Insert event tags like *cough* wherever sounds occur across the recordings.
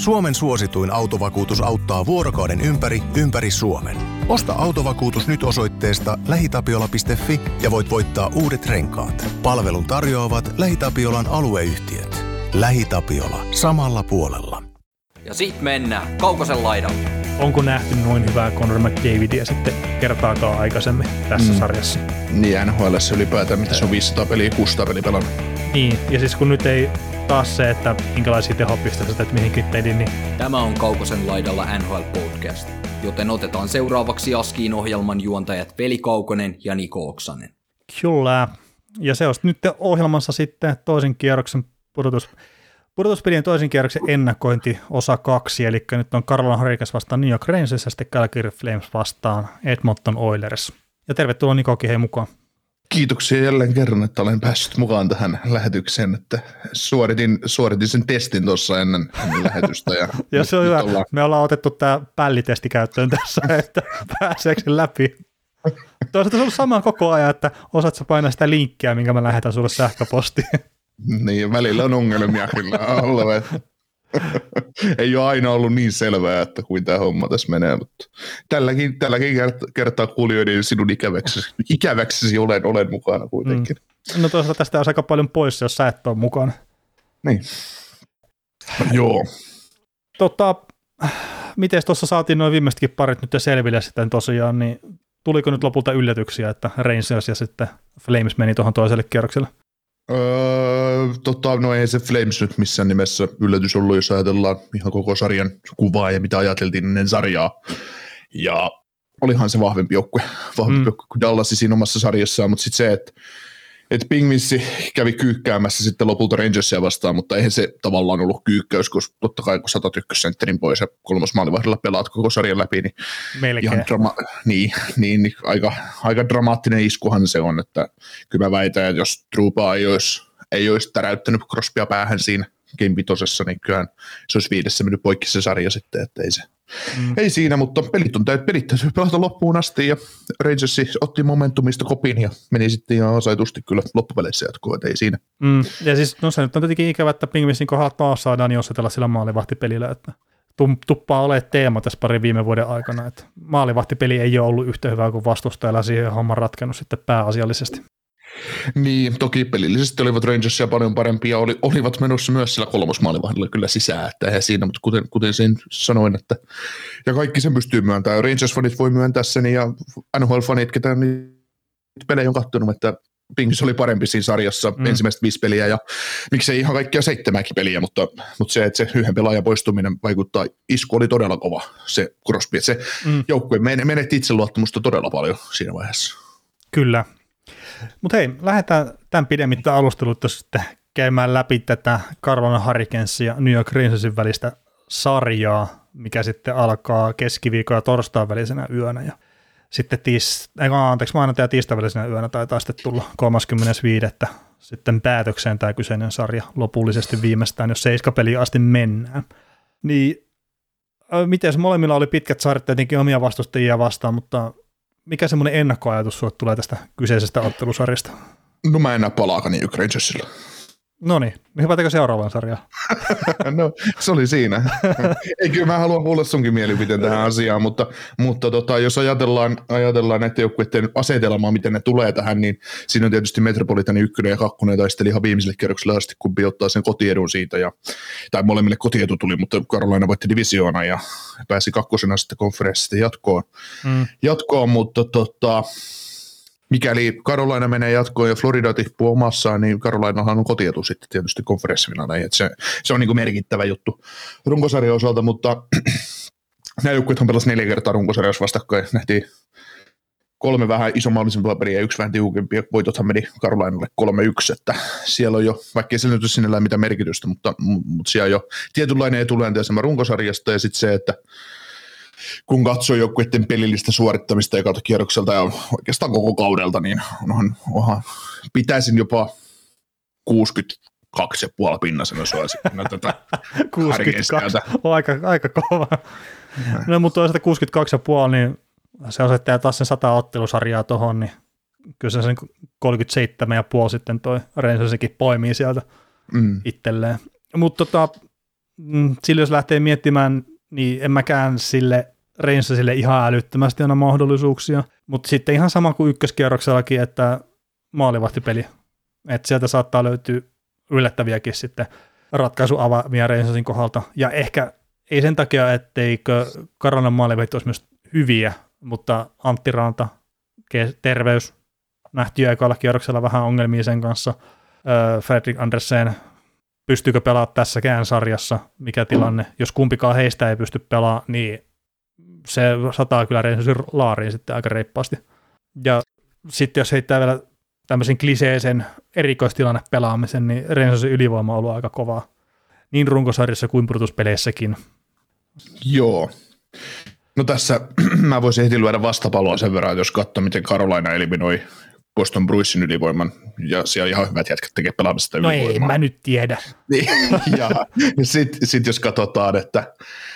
Suomen suosituin autovakuutus auttaa vuorokauden ympäri, ympäri Suomen. Osta autovakuutus nyt osoitteesta lähitapiola.fi ja voit voittaa uudet renkaat. Palvelun tarjoavat LähiTapiolan alueyhtiöt. LähiTapiola. Samalla puolella. Ja sit mennään Kaukosen laidalle. Onko nähty noin hyvää Conor McDavidia sitten kertaakaan aikaisemmin tässä mm. sarjassa? Niin, NHL ylipäätään, mitä se on 500 peliä, 600 peliä pelannut. Niin, ja siis kun nyt ei taas se, että minkälaisia tehopisteitä teet mihinkin teidin, niin... Tämä on Kaukosen laidalla NHL Podcast, joten otetaan seuraavaksi Askiin ohjelman juontajat Veli Kaukonen ja Niko Oksanen. Kyllä, ja se olisi nyt ohjelmassa sitten toisen kierroksen pudotus, pudotuspelien toisen kierroksen ennakointi osa kaksi, eli nyt on Carolina Hurricanes vastaan New York Rangers ja sitten Calgary Flames vastaan Edmonton Oilers. Ja tervetuloa Nikokin hei mukaan. Kiitoksia jälleen kerran, että olen päässyt mukaan tähän lähetykseen, että suoritin, suoritin sen testin tuossa ennen, ennen lähetystä. Ja, *laughs* ja se on hyvä. Ollaan... Me ollaan otettu tämä pällitesti käyttöön tässä, *laughs* että pääseekö se läpi. Toisaalta se on ollut sama koko ajan, että osaat sä painaa sitä linkkiä, minkä mä lähetän sulle sähköpostiin. Niin, välillä on ongelmia kyllä olla. *laughs* ei ole aina ollut niin selvää, että kuin tämä homma tässä menee, mutta tälläkin, tälläkin kertaa kuulijoiden sinun ikäväksesi, *laughs* ikäväksesi olen, olen mukana kuitenkin. Mm. No toisaalta tästä on aika paljon pois, jos sä et ole mukana. Niin. *laughs* Joo. Tota, miten tuossa saatiin noin viimeisetkin parit nyt selville sitten tosiaan, niin tuliko nyt lopulta yllätyksiä, että Rangers ja sitten Flames meni tuohon toiselle kierrokselle? Öö, tota, no ei se Flames nyt missään nimessä yllätys ollut, jos ajatellaan ihan koko sarjan kuvaa ja mitä ajateltiin ennen sarjaa. Ja olihan se vahvempi joukkue, vahvempi mm. joukkue kuin Dallas siinä omassa sarjassaan, mutta sitten se, että että Pingvissi kävi kyykkäämässä sitten lopulta Rangersia vastaan, mutta eihän se tavallaan ollut kyykkäys, koska totta kai kun saatat ykkössentterin pois ja kolmas maalivahdella pelaat koko sarjan läpi, niin, Melkein. ihan drama- niin, niin, niin, aika, aika dramaattinen iskuhan se on, että kyllä mä väitän, että jos Trupa ei olisi, ei olisi täräyttänyt Crosbya päähän siinä Game niin kyllähän se olisi viidessä mennyt poikki se sarja sitten, että ei se, Mm. Ei siinä, mutta pelit on täyt, pelit täytyy pelata loppuun asti ja Rangers otti momentumista kopin ja meni sitten ihan asetusti kyllä loppupeleissä jatkoon, että ei siinä. Mm. Ja siis no se nyt on tietenkin ikävä, että Pingvissin kohdalla taas saadaan jossain sillä maalivahtipelillä, että tuppaa ole teema tässä parin viime vuoden aikana, että maalivahtipeli ei ole ollut yhtä hyvää kuin vastustajalla siihen homman ratkennut sitten pääasiallisesti. Niin, toki pelillisesti olivat Rangersia paljon parempia, oli, olivat menossa myös sillä kolmosmaalivahdilla kyllä sisään, että eihän siinä, mutta kuten, kuten sen sanoin, että ja kaikki sen pystyy myöntämään, Rangers-fanit voi myöntää sen ja NHL-fanit, ketä niitä pelejä on katsonut, että Pingis oli parempi siinä sarjassa mm. ensimmäiset viisi peliä ja miksei ihan kaikkia seitsemääkin peliä, mutta, mutta se, että se yhden pelaajan poistuminen vaikuttaa, isku oli todella kova se Crosby, se mm. joukkue menetti itseluottamusta todella paljon siinä vaiheessa. Kyllä, mutta hei, lähdetään tämän pidemmittä alustelutta sitten käymään läpi tätä Carolina Hurricanes ja New York Rangersin välistä sarjaa, mikä sitten alkaa keskiviikon ja torstain välisenä yönä. Ja sitten tiis, ei, anteeksi, maanantai ja tiistain välisenä yönä taitaa sitten tulla 35. sitten päätökseen tämä kyseinen sarja lopullisesti viimeistään, jos seiskapeliin asti mennään. Niin miten molemmilla oli pitkät sarjat tietenkin omia vastustajia vastaan, mutta mikä semmoinen ennakkoajatus sulle tulee tästä kyseisestä ottelusarjasta? No mä en näe palaakaan niin Rangersilla. No niin, hypätäkö seuraavaan sarjaan? *laughs* no, se oli siinä. Ei kyllä mä haluan kuulla sunkin mielipiteen tähän asiaan, mutta, mutta tota, jos ajatellaan, ajatellaan näiden joukkueiden asetelmaa, miten ne tulee tähän, niin siinä on tietysti Metropolitani ykkönen ja kakkonen taisteli ihan viimeiselle kerrokselle asti, kun ottaa sen kotiedun siitä, ja, tai molemmille kotietu tuli, mutta Karolaina voitti divisioona ja pääsi kakkosena sitten konferenssista jatkoon, mm. jatkoon mutta tota, mikäli Carolina menee jatkoon ja Florida tippuu omassaan, niin Carolinahan on kotietu sitten tietysti konferenssifinaaleja. Se, se on niin kuin merkittävä juttu runkosarjan osalta, mutta *clears throat* nämä joukkueet on pelas neljä kertaa runkosarjassa vastakkain. Nähtiin kolme vähän isommallisempaa peliä ja yksi vähän tiukempi, ja voitothan meni Karolainalle 3-1, että siellä on jo, vaikka ei se nyt sinällään mitään merkitystä, mutta, mutta siellä on jo tietynlainen etulenteisema runkosarjasta, ja sitten se, että kun katsoo joukkueiden pelillistä suorittamista ekalta kierrokselta ja oikeastaan koko kaudelta, niin onhan, onhan pitäisin jopa 62,5 pinnasena suosittina tätä *laughs* 62, *laughs* on aika, aika kova. No mutta toisaalta 62,5, niin se asettaa taas sen 100 ottelusarjaa tuohon, niin kyllä se sen 37,5 sitten toi Rangersikin poimii sieltä mm. itselleen. Mutta tota, mm, sillä jos lähtee miettimään, niin en mäkään sille Reinsasille ihan älyttömästi aina mahdollisuuksia, mutta sitten ihan sama kuin ykköskierroksellakin, että maalivahtipeli, että sieltä saattaa löytyä yllättäviäkin sitten ratkaisuavaimia Reinsasin kohdalta, ja ehkä ei sen takia, etteikö Karonan maalivahti olisi myös hyviä, mutta Antti Ranta, terveys, nähtiin aikoilla kierroksella vähän ongelmia sen kanssa. Fredrik Andersen, pystyykö pelaamaan tässäkään sarjassa, mikä tilanne. Jos kumpikaan heistä ei pysty pelaamaan, niin se sataa kyllä Reinsasin laariin sitten aika reippaasti. Ja sitten jos heittää vielä tämmöisen kliseisen erikoistilanne pelaamisen, niin Reinsasin ylivoima on ollut aika kovaa. Niin runkosarjassa kuin pudotuspeleissäkin. Joo. No tässä *clears throat* mä voisin heti lyödä vastapaloa sen verran, jos katsoo, miten Carolina eliminoi Boston Brucein ylivoiman, ja siellä ihan hyvät jätkät tekee pelaamista No ei, mä nyt tiedä. Niin, *laughs* ja sitten sit jos katsotaan, että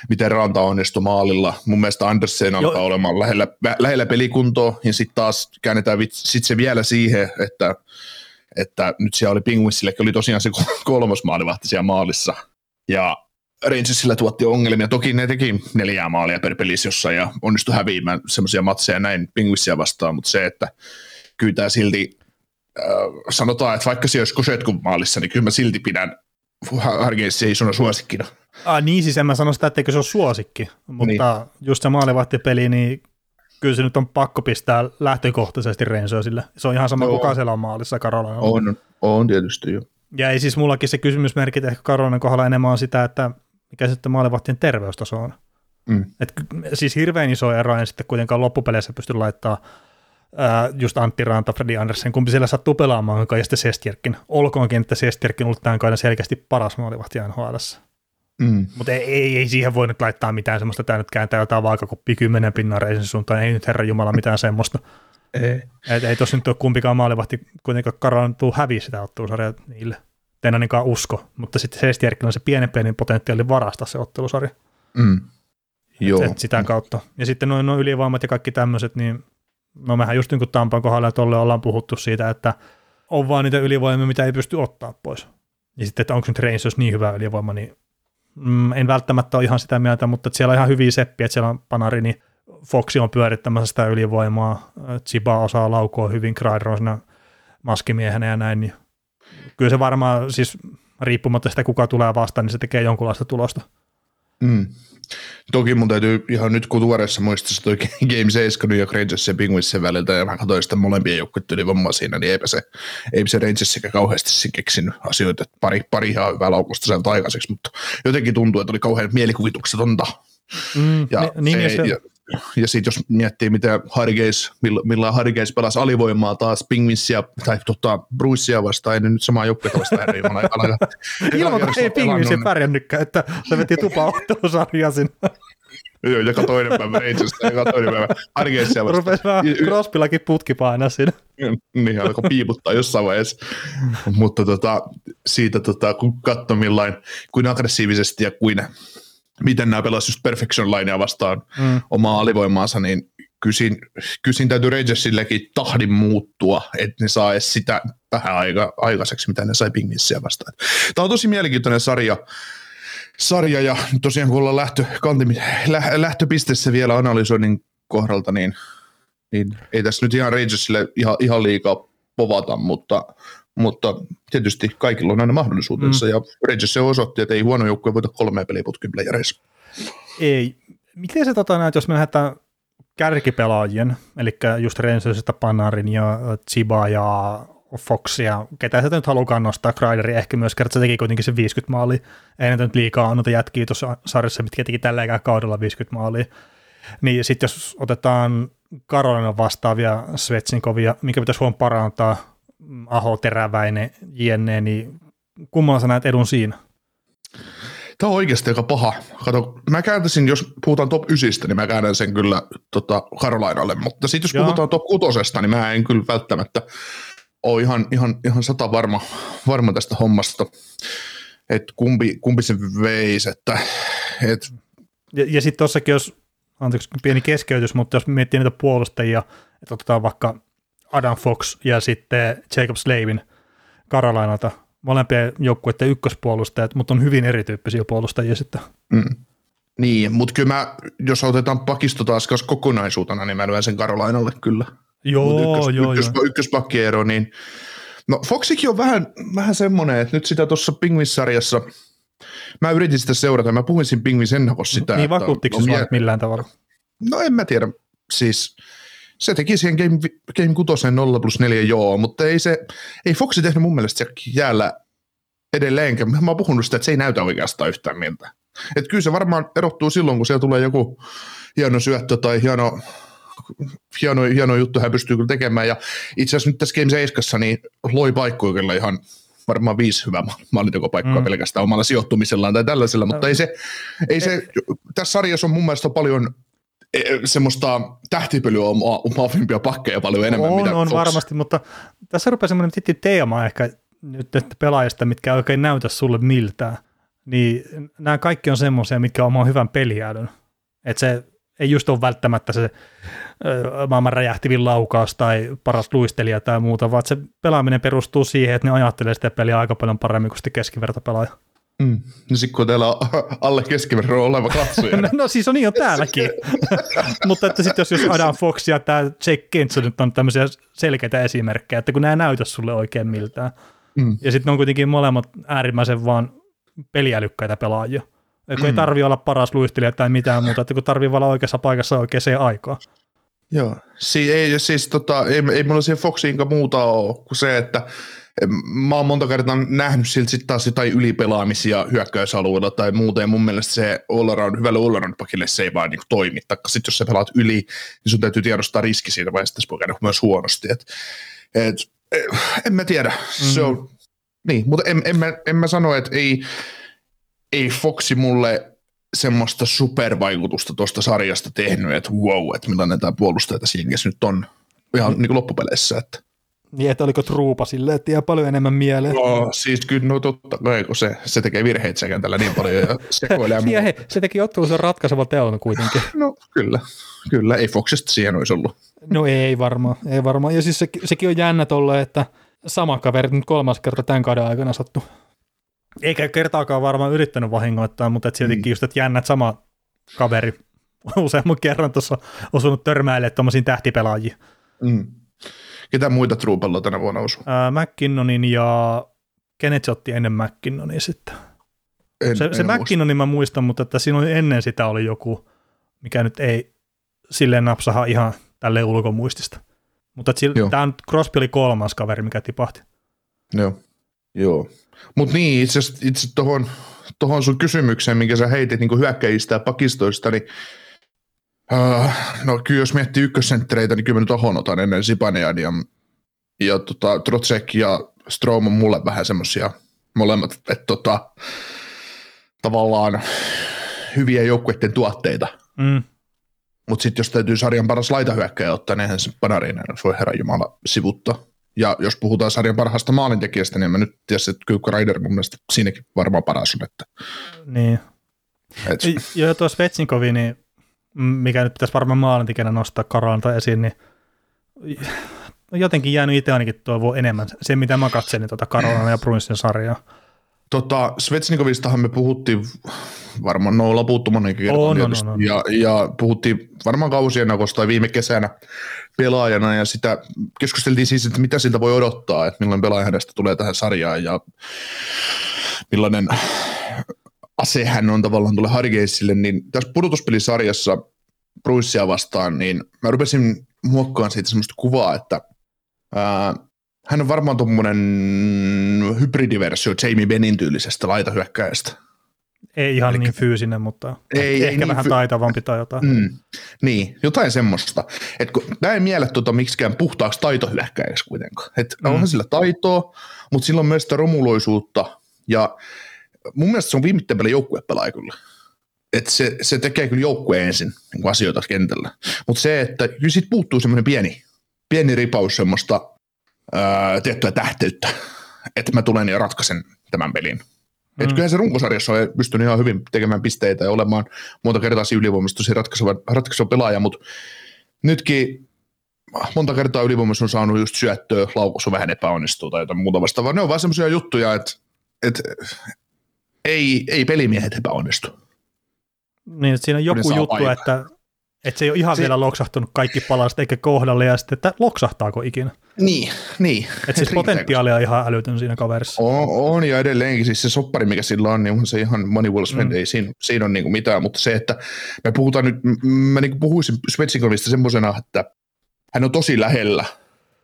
miten Ranta onnistui maalilla, mun mielestä Andersen alkaa jo. olemaan lähellä, lähellä pelikuntoa, ja sitten taas käännetään sit se vielä siihen, että, että nyt siellä oli Penguinsille, oli tosiaan se kolmas maalivahti siellä maalissa, ja Rangersillä tuotti ongelmia. Toki ne teki neljää maalia per pelissä jossain ja onnistui häviämään semmoisia matseja näin Penguinsia vastaan, mutta se, että kyllä tämä silti äh, sanotaan, että vaikka se olisi Kosetkun maalissa, niin kyllä mä silti pidän Hargeissia isona suosikkina. Ah, niin siis en mä sano sitä, etteikö se ole suosikki, mutta niin. just se maalivahtipeli, niin kyllä se nyt on pakko pistää lähtökohtaisesti Rensösille. Se on ihan sama, no, kuka siellä on maalissa Karolainen. On, on tietysti jo. Ja ei siis mullakin se kysymysmerkit ehkä Karolainen kohdalla enemmän on sitä, että mikä sitten maalivahtien terveystaso on. Mm. Et, siis hirveän iso ero en sitten kuitenkaan loppupeleissä pysty just Antti Ranta, Freddy Andersen, kumpi siellä sattuu pelaamaan, ja sitten Sestjerkin. Olkoonkin, että Sestjerkin on ollut tämän kauden selkeästi paras maalivahti nhl Mm. Mutta ei, ei, ei, siihen voi nyt laittaa mitään semmoista, tämä nyt kääntää jotain vaakakoppi kymmenen pinnan reisin suuntaan, ei nyt herra Jumala mitään semmoista. *laughs* ei. Et, ei tossa nyt ole kumpikaan maalivahti kuitenkaan karantuu häviä sitä ottelusarjaa niille. En ainakaan usko, mutta sitten Sestjerkin on se pienen pienen potentiaali varastaa se ottelusarja. Mm. Joo. Et, et sitä kautta. Ja sitten noin, noin ylivoimat ja kaikki tämmöiset, niin no mehän just niin kuin Tampan kohdalla tolle ollaan puhuttu siitä, että on vaan niitä ylivoimia, mitä ei pysty ottaa pois. Ja sitten, että onko nyt Rangers niin hyvä ylivoima, niin mm, en välttämättä ole ihan sitä mieltä, mutta siellä on ihan hyviä seppiä, että siellä on Panari, niin Foxi on pyörittämässä sitä ylivoimaa, Chiba osaa laukoa hyvin, Kreider on maskimiehenä ja näin, niin kyllä se varmaan, siis riippumatta sitä kuka tulee vastaan, niin se tekee jonkunlaista tulosta. Mm. Toki mun täytyy ihan nyt kun tuoreessa muistissa toi *laughs* Game 7 New York Rangers ja Penguinsin väliltä ja mä katsoin sitä molempien joukkueiden ylivoimaa siinä, niin eipä se, eipä se Rangersikä kauheasti keksinyt asioita, pari, pari ihan hyvää laukusta sieltä aikaiseksi, mutta jotenkin tuntuu, että oli kauhean mielikuvituksetonta. Mm, ja, niin, niin se, ja, ja sitten jos miettii, miten Hargeis, millä Hargeis pelasi alivoimaa taas Pingvinsia tai tota, Bruceia vastaan, ei nyt samaa joukkuetta vastaan eri *laughs* Ilman, ei Pingvinsia pärjännytkään, että se veti tupa-ottelusarjaa sinne. Joo, joka toinen päivä Rangersta, joka toinen päivä Hargeisia vastaan. Rupesi vähän Crosbyllakin putki painaa siinä. Niin, alkoi piiputtaa jossain vaiheessa. Mutta tota, siitä, tota, kun katsoi millain, kuin aggressiivisesti ja kuin miten nämä pelasivat just Perfection Linea vastaan mm. omaa alivoimaansa, niin kysin, kysin täytyy Rangersillekin tahdin muuttua, että ne saa edes sitä vähän aika, aikaiseksi, mitä ne sai Pingissiä vastaan. Tämä on tosi mielenkiintoinen sarja, sarja ja tosiaan kun ollaan lähtö, kanti, lä, lähtöpisteessä vielä analysoinnin kohdalta, niin, niin ei tässä nyt ihan Rangersille ihan, ihan liikaa povata, mutta mutta tietysti kaikilla on aina mahdollisuutensa, mm. ja Rangers se osoitti, että ei huono joukkue voita kolme peliä putkin playereissa. Ei. Miten se tota, näet, jos me lähdetään kärkipelaajien, eli just Rangersista Panarin ja Chiba ja Foxia, ketä sä nyt halukaan nostaa, Kreideri ehkä myös, kertaa se teki kuitenkin se 50 maali, ei näitä nyt liikaa noita jätkiä tuossa sarjassa, mitkä teki tällä kaudella 50 maalia. Niin sitten jos otetaan Karolina vastaavia Svetsinkovia, mikä pitäisi huomioon parantaa, Aho, Teräväinen, jne, niin kummalla sä näet edun siinä? Tämä on oikeasti aika paha. Kato, mä kääntäisin, jos puhutaan top 9, niin mä käännän sen kyllä tota, Karolainalle, mutta sitten jos Joo. puhutaan top 6, niin mä en kyllä välttämättä ole ihan, ihan, ihan sata varma, varma tästä hommasta, että kumpi, kumpi se veisi. Että, et... Ja, ja sitten tuossakin, jos, anteeksi pieni keskeytys, mutta jos miettii niitä puolustajia, että otetaan vaikka Adam Fox ja sitten Jacob Slavin Karolainalta, molempien joukkueiden ykköspuolustajat, mutta on hyvin erityyppisiä puolustajia sitten. Mm. Niin, mutta kyllä mä, jos otetaan pakisto taas kokonaisuutena, niin mä lyön sen Karolainalle kyllä. Joo, ykkös, joo, ykkös, joo. Ykköspakkiero, niin no Foxikin on vähän, vähän semmoinen, että nyt sitä tuossa Pingvis-sarjassa, mä yritin sitä seurata, mä puhuin siinä Pingvis ennakossa sitä. Niin vakuuttiko se mie- millään tavalla? No en mä tiedä, siis se teki siihen Game, game 6 0 plus 4 joo, mutta ei se, ei Foxi tehnyt mun mielestä se jäällä edelleenkään. Mä oon puhunut sitä, että se ei näytä oikeastaan yhtään miltä. Että kyllä se varmaan erottuu silloin, kun siellä tulee joku hieno syöttö tai hieno, hieno, hieno juttu hän pystyy kyllä tekemään. Ja itse asiassa nyt tässä Game 7 niin loi paikkoja kyllä ihan varmaan viisi hyvää maalintekopaikkaa mm. pelkästään omalla sijoittumisellaan tai tällaisella, mutta ei se, ei se, tässä sarjassa on mun mielestä paljon semmoista tähtipölyä omavimpia pakkeja paljon enemmän. On, mitä on Fox. varmasti, mutta tässä rupeaa semmoinen tietty teema ehkä nyt että pelaajista, mitkä ei oikein näytä sulle miltään. Niin nämä kaikki on semmoisia, mitkä omaa hyvän peliädön. Että se ei just ole välttämättä se maailman räjähtivin laukaus tai paras luistelija tai muuta, vaan se pelaaminen perustuu siihen, että ne ajattelee sitä peliä aika paljon paremmin kuin sitten keskivertopelaaja. Mm. No sitten kun teillä on *laughs* alle keskiverron oleva katsoja. *laughs* no, no siis on niin on täälläkin. *laughs* Mutta että sitten jos, jos Adam Fox ja tämä Jake Kenson nyt on tämmöisiä selkeitä esimerkkejä, että kun nämä näytä sulle oikein miltään. Mm. Ja sitten on kuitenkin molemmat äärimmäisen vaan peliälykkäitä pelaajia. Kun mm. ei tarvi olla paras luistelija tai mitään muuta, että kun tarvii olla oikeassa paikassa oikeaan aikaan. Joo, si- ei, siis tota, ei, ei mulla siihen Foxiinkaan muuta ole kuin se, että mä oon monta kertaa nähnyt siltä sitten taas jotain ylipelaamisia hyökkäysalueella tai muuta, ja mun mielestä se all-around, hyvälle all pakille se ei vaan niin toimi. Sitten jos sä pelaat yli, niin sun täytyy tiedostaa riski siitä, vai sitten voi käydä myös huonosti. Et, et, en mä tiedä, mm-hmm. se on, niin, mutta en, en, mä, en mä sano, että ei, ei Foxi mulle semmoista supervaikutusta tuosta sarjasta tehnyt, että wow, että millainen tämä puolustaja tässä jengissä nyt on ihan mm. niin kuin loppupeleissä. Että. Niin, että oliko truupa silleen, että jää paljon enemmän mieleen. No, siis kyllä, no totta kai, kun se, se tekee virheitä sekä tällä niin paljon ja sekoilee. ja *laughs* hei, se teki ottelussa ratkaiseva teon kuitenkin. *laughs* no kyllä, kyllä, ei Foxista siihen olisi ollut. No ei varmaan, ei varmaan. Ja siis se, sekin on jännä tolle, että sama kaveri nyt kolmas kerta tämän kauden aikana sattu. Eikä kertaakaan varmaan yrittänyt vahingoittaa, mutta et siltikin mm. just, että jännä, että sama kaveri *laughs* useamman kerran tuossa osunut törmäille tuommoisiin tähtipelaajiin. Mm. Ketä muita Truupalla tänä vuonna osui? Ää, McKinnonin ja kenet se otti ennen McKinnonia sitten? En, se, en se McKinnonin mä muistan, mutta että siinä oli ennen sitä oli joku, mikä nyt ei silleen napsaha ihan tälle ulkomuistista. Mutta tämä on Crosby oli kolmas kaveri, mikä tipahti. Joo, joo. Mutta niin, itse itse tuohon tohon sun kysymykseen, minkä sä heitit niin hyökkäjistä ja pakistoista, niin uh, no kyllä jos miettii ykkössenttereitä, niin kyllä mä nyt Ahon otan ennen Sipanian ja, ja tota, Trotsek ja Strom on mulle vähän semmosia molemmat, että tota, tavallaan hyviä joukkueiden tuotteita. Mm. Mutta sitten jos täytyy sarjan paras laitahyökkäjä ottaa, niin eihän se Panarinen voi herran jumala sivuttaa. Ja jos puhutaan sarjan parhaasta maalintekijästä, niin mä nyt tiedän, että Kyykkä Raider mun mielestä siinäkin varmaan paras on. Että. Niin. Et. Ja tuo Svetsinkovi, niin mikä nyt pitäisi varmaan maalintekijänä nostaa Karolanta esiin, niin jotenkin jäänyt itse ainakin toivoa enemmän se, mitä mä katselin tuota Karolana ja Bruinsin sarjaa. Tota, Svetsnikovistahan me puhuttiin varmaan no loputtoman kerran oh, no, no, no. Ja, ja, puhuttiin varmaan kausien tai viime kesänä pelaajana ja sitä keskusteltiin siis, että mitä siltä voi odottaa, että millainen pelaaja hänestä tulee tähän sarjaan ja millainen ase hän on tavallaan tuolle Hargeisille, niin tässä pudotuspelisarjassa Bruissia vastaan, niin mä rupesin muokkaan siitä semmoista kuvaa, että ää, hän on varmaan tuommoinen hybridiversio Jamie Benin tyylisestä laitahyökkäjästä. Ei ihan Eli, niin fyysinen, mutta ei, ehkä ei niin vähän fy- taitavampi tai jotain. Mm, niin, jotain semmoista. Et kun, mä en miele tuota miksikään puhtaaksi taitohyökkäjäksi kuitenkaan. Et mm. Onhan sillä taitoa, mutta sillä on myös sitä romuloisuutta. Ja mun mielestä se on viimeinen pelin joukkuepelaaja kyllä. Et se, se tekee kyllä joukkue ensin niin asioita kentällä. Mutta se, että kyllä siitä puuttuu semmoinen pieni, pieni ripaus semmoista ää, tiettyä tähteyttä, että mä tulen ja ratkaisen tämän pelin. Mm. Et kyllähän se runkosarjassa on pystynyt ihan hyvin tekemään pisteitä ja olemaan monta kertaa ylivoimasta tosi ratkaiseva, ratkaiseva pelaaja, mutta nytkin monta kertaa ylivoimaisuus on saanut just syöttöä, laukaus on vähän epäonnistuu tai jotain muuta vastaavaa. Ne on vaan semmoisia juttuja, että, että ei, ei pelimiehet epäonnistu. Niin, että siinä on joku juttu, että, että se ei ole ihan si- vielä loksahtunut kaikki palasta eikä kohdalle, ja sitten, että loksahtaako ikinä. Niin, niin. Että siis *laughs* potentiaali on ihan älytön siinä kaverissa. On, on, ja edelleenkin siis se soppari, mikä sillä on, niin on se ihan money well spent, mm. ei siinä, siinä ole niin mitään, mutta se, että me puhutaan nyt, mä niin puhuisin Svetsinkovista semmoisena, että hän on tosi lähellä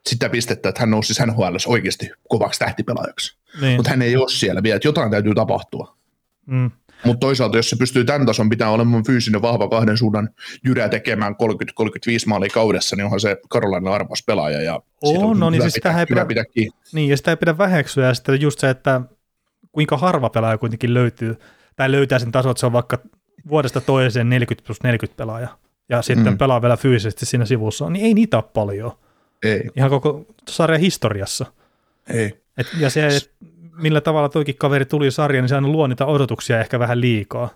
sitä pistettä, että hän nousisi NHL oikeasti kovaksi tähtipelaajaksi. Niin. Mutta hän ei ole siellä vielä, että jotain täytyy tapahtua. Mm. Mutta toisaalta, jos se pystyy tämän tason pitää olemaan fyysinen vahva kahden suunnan jyrä tekemään 30-35 maalia kaudessa, niin onhan se Karolainen arvas pelaaja. Ja on, on no niin siis sitä ei pidä, pidä niin, ja sitä ei pidä väheksyä, ja sitten just se, että kuinka harva pelaaja kuitenkin löytyy, tai löytää sen tason, että se on vaikka vuodesta toiseen 40 plus 40 pelaaja, ja sitten mm. pelaa vielä fyysisesti siinä sivussa, niin ei niitä ole paljon. Ei. Ihan koko sarjan historiassa. Ei. Et, ja se, et, millä tavalla toikin kaveri tuli sarjaan, niin se aina luo niitä odotuksia ehkä vähän liikaa.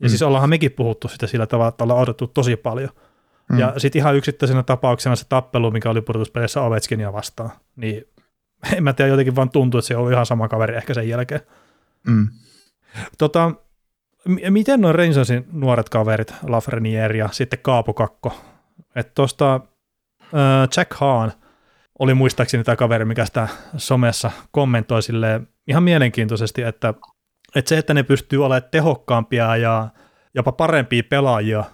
Ja mm. siis ollaanhan mekin puhuttu sitä sillä tavalla, että ollaan odotettu tosi paljon. Mm. Ja sitten ihan yksittäisenä tapauksena se tappelu, mikä oli pudotuspeleissä Ovechkinia vastaan, niin *laughs* en mä tiedä, jotenkin vaan tuntuu, että se on ihan sama kaveri ehkä sen jälkeen. Mm. Tota, m- miten noin Rangersin nuoret kaverit, Lafreniere ja sitten Kaapo Kakko, että tuosta Jack Hahn oli muistaakseni tämä kaveri, mikä sitä somessa kommentoi sille ihan mielenkiintoisesti, että, että se, että ne pystyy olemaan tehokkaampia ja jopa parempia pelaajia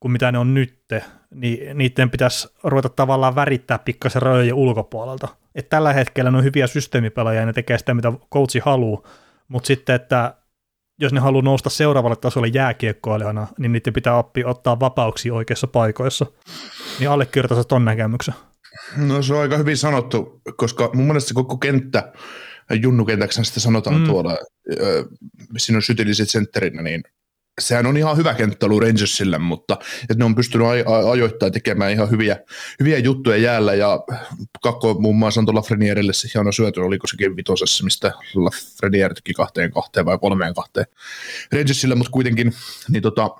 kuin mitä ne on nytte, niin niiden pitäisi ruveta tavallaan värittää pikkasen rajojen ulkopuolelta. Et tällä hetkellä ne on hyviä systeemipelaajia ja ne tekee sitä, mitä coachi haluaa, mutta sitten, että jos ne haluaa nousta seuraavalle tasolle jääkiekkoilijana, niin niiden pitää oppia ottaa vapauksia oikeissa paikoissa. Niin allekirjoitatko ton näkemyksen? No se on aika hyvin sanottu, koska mun mielestä se koko kenttä, junnukentäksi sitä sanotaan mm. tuolla, siinä on sytilliset sentterinä, niin sehän on ihan hyvä kenttä ollut Rangersille, mutta että ne on pystynyt aj- ajoittain tekemään ihan hyviä, hyviä juttuja jäällä, ja Kakko muun muassa antoi Lafrenierille se hieno syöty, oliko sekin vitosessa, mistä Lafreniere teki kahteen kahteen vai kolmeen kahteen Rangersille, mutta kuitenkin niin tota,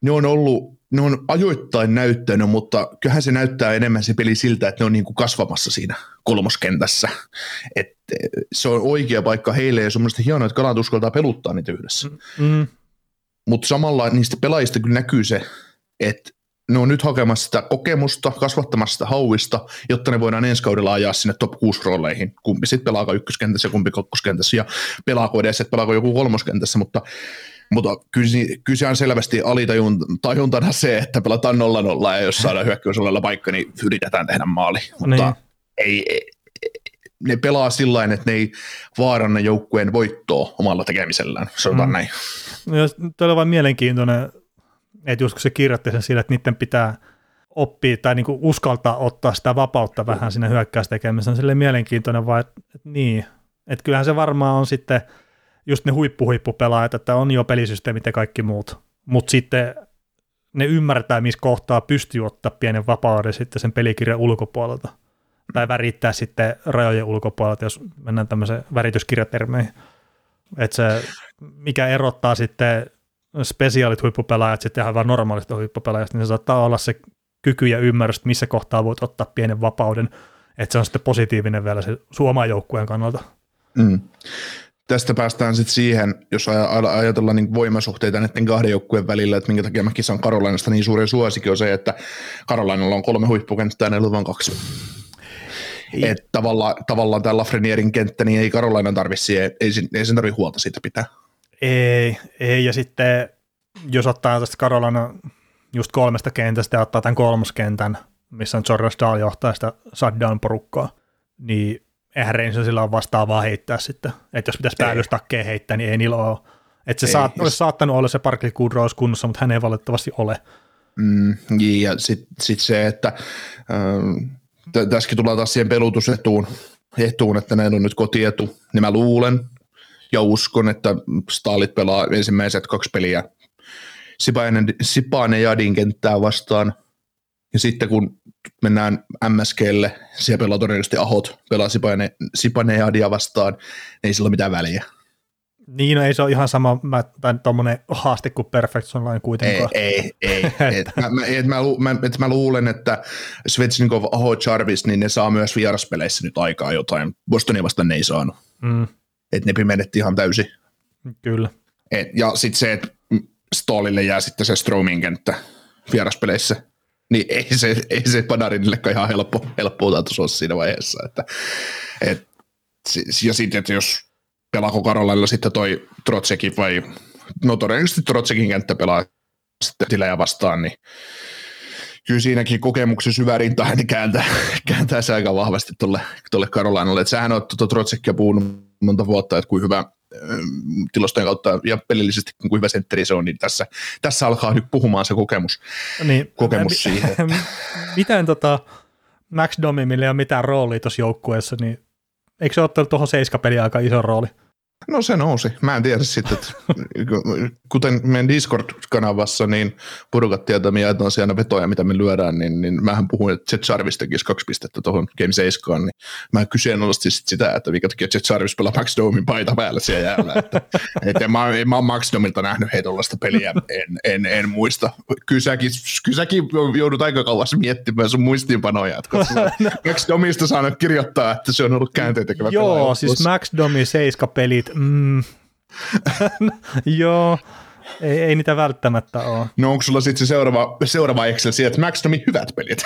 ne on ollut ne on ajoittain näyttänyt, mutta kyllähän se näyttää enemmän se peli siltä, että ne on niin kuin kasvamassa siinä kolmoskentässä. Et se on oikea paikka heille ja se on hienoa, että kalat uskaltaa peluttaa niitä yhdessä. Mm. Mutta samalla niistä pelaajista kyllä näkyy se, että ne on nyt hakemassa sitä kokemusta, kasvattamassa sitä hauista, jotta ne voidaan ensi kaudella ajaa sinne top 6 rooleihin. Kumpi sitten pelaako ykköskentässä ja kumpi kakkoskentässä ja pelaako edes, että pelaako joku kolmoskentässä, mutta mutta kyllä on selvästi alitajuntana se, että pelataan 0-0 ja jos saadaan hyökkäysolella paikka, niin yritetään tehdä maali. Mutta niin. ei, ei, ne pelaa sillä että ne ei vaaranna joukkueen voittoa omalla tekemisellään, sanotaan mm. näin. No, Tuo on vain mielenkiintoinen, että just kun se kirjoitti sen sillä, että niiden pitää oppia tai niinku uskaltaa ottaa sitä vapautta vähän sinne hyökkäystekemiseen, on silleen mielenkiintoinen vaan, että, että niin, että kyllähän se varmaan on sitten – just ne huippuhuippupelaajat, että on jo pelisysteemit ja kaikki muut, mutta sitten ne ymmärtää, missä kohtaa pystyy ottaa pienen vapauden sitten sen pelikirjan ulkopuolelta. Tai värittää sitten rajojen ulkopuolelta, jos mennään tämmöiseen värityskirjatermeihin. Että se, mikä erottaa sitten spesiaalit huippupelaajat sitten ihan vaan normaalista huippupelaajasta, niin se saattaa olla se kyky ja ymmärrys, että missä kohtaa voit ottaa pienen vapauden, että se on sitten positiivinen vielä se suoman joukkueen kannalta. Mm tästä päästään sitten siihen, jos ajatellaan niin voimasuhteita näiden kahden joukkueen välillä, että minkä takia mäkin saan Karolainasta niin suuren suosikin on se, että Karolainalla on kolme huippukenttää ja on kaksi. Että tavallaan, tavallaan tämä Lafrenierin kenttä, niin ei Karolainan tarvitse, ei, ei, ei sen tarvitse huolta siitä pitää. Ei, ei, ja sitten jos ottaa tästä Karolana just kolmesta kentästä ja ottaa tämän kolmoskentän, missä on George Dahl johtaa sitä shutdown-porukkaa, niin eihän Rangersilla ole vastaavaa heittää sitten. Että jos pitäisi päällystakkeja heittää, niin ei niillä ole. Että se ei, saat, olisi saattanut olla se Parkley Goodrows kunnossa, mutta hän ei valitettavasti ole. Mm, niin, ja sitten sit se, että ähm, tässäkin tulee taas siihen pelutusetuun, etuun, että näillä on nyt kotietu, niin mä luulen ja uskon, että Stalit pelaa ensimmäiset kaksi peliä Sipainen, Sipainen Jadin kenttää vastaan, ja sitten kun mennään MSGlle, siellä pelaa todennäköisesti Ahot, pelaa Sipane, Sipaneadia vastaan, niin ei sillä ole mitään väliä. Niin, no ei se ole ihan sama mä, tai tuommoinen haaste kuin Perfect Online kuitenkaan. Ei, ei, ei. *laughs* et mä, mä, et mä, lu, mä, et mä luulen, että Svetsnikov, Aho, Jarvis, niin ne saa myös vieraspeleissä nyt aikaa jotain. Bostonia vastaan ne ei saanut. Mm, Et ne pimenetti ihan täysin. kyllä. Et, ja sitten se, että Stallille jää sitten se Stromin kenttä vieraspeleissä, niin ei se, ei se Panarinillekaan ihan helppo, helppo otatus ole siinä vaiheessa. Että, et, ja sitten, että jos pelaako Karolailla sitten toi Trotsekin vai, no todennäköisesti Trotsekin kenttä pelaa sitten tilejä vastaan, niin kyllä siinäkin kokemuksen syvä rinta niin kääntää, *laughs* kääntää se aika vahvasti tuolle, tuolle Karolainalle. Että sähän on tuota Trotsekia puhunut monta vuotta, että kuin hyvä ähm, tilastojen kautta ja pelillisesti kuin hyvä sentteri se on, niin tässä, tässä alkaa nyt puhumaan se kokemus, Niin, kokemus mi- siihen. *laughs* Miten tota Max Domi, millä ei ole mitään roolia tuossa joukkueessa, niin eikö se ottanut tuohon seiskapeliin aika iso rooli? No se nousi. Mä en tiedä sitten, että *laughs* kuten meidän Discord-kanavassa, niin porukat tietää, me jaetaan siellä vetoja, mitä me lyödään, niin, niin mähän puhuin, että Jet Jarvis tekisi kaksi pistettä tuohon Game 7, niin mä kyseenalaistin sit sitä, että mikä takia Jet Jarvis pelaa Max Domin paita päällä siellä jäällä. Että, *laughs* että mä, en mä ole Max Domilta nähnyt heitä tuollaista peliä, en, en, en, muista. Kyllä säkin, kyllä säkin joudut aika kauas miettimään sun muistiinpanoja, että kun *laughs* oot Max Domista saanut kirjoittaa, että se on ollut käänteen tekevä Joo, pelaaja. siis Max Domi mm. *laughs* Joo, ei, ei niitä välttämättä ole. No onko sulla sitten se seuraava, seuraava Excel siihen, että Max Domin hyvät pelit?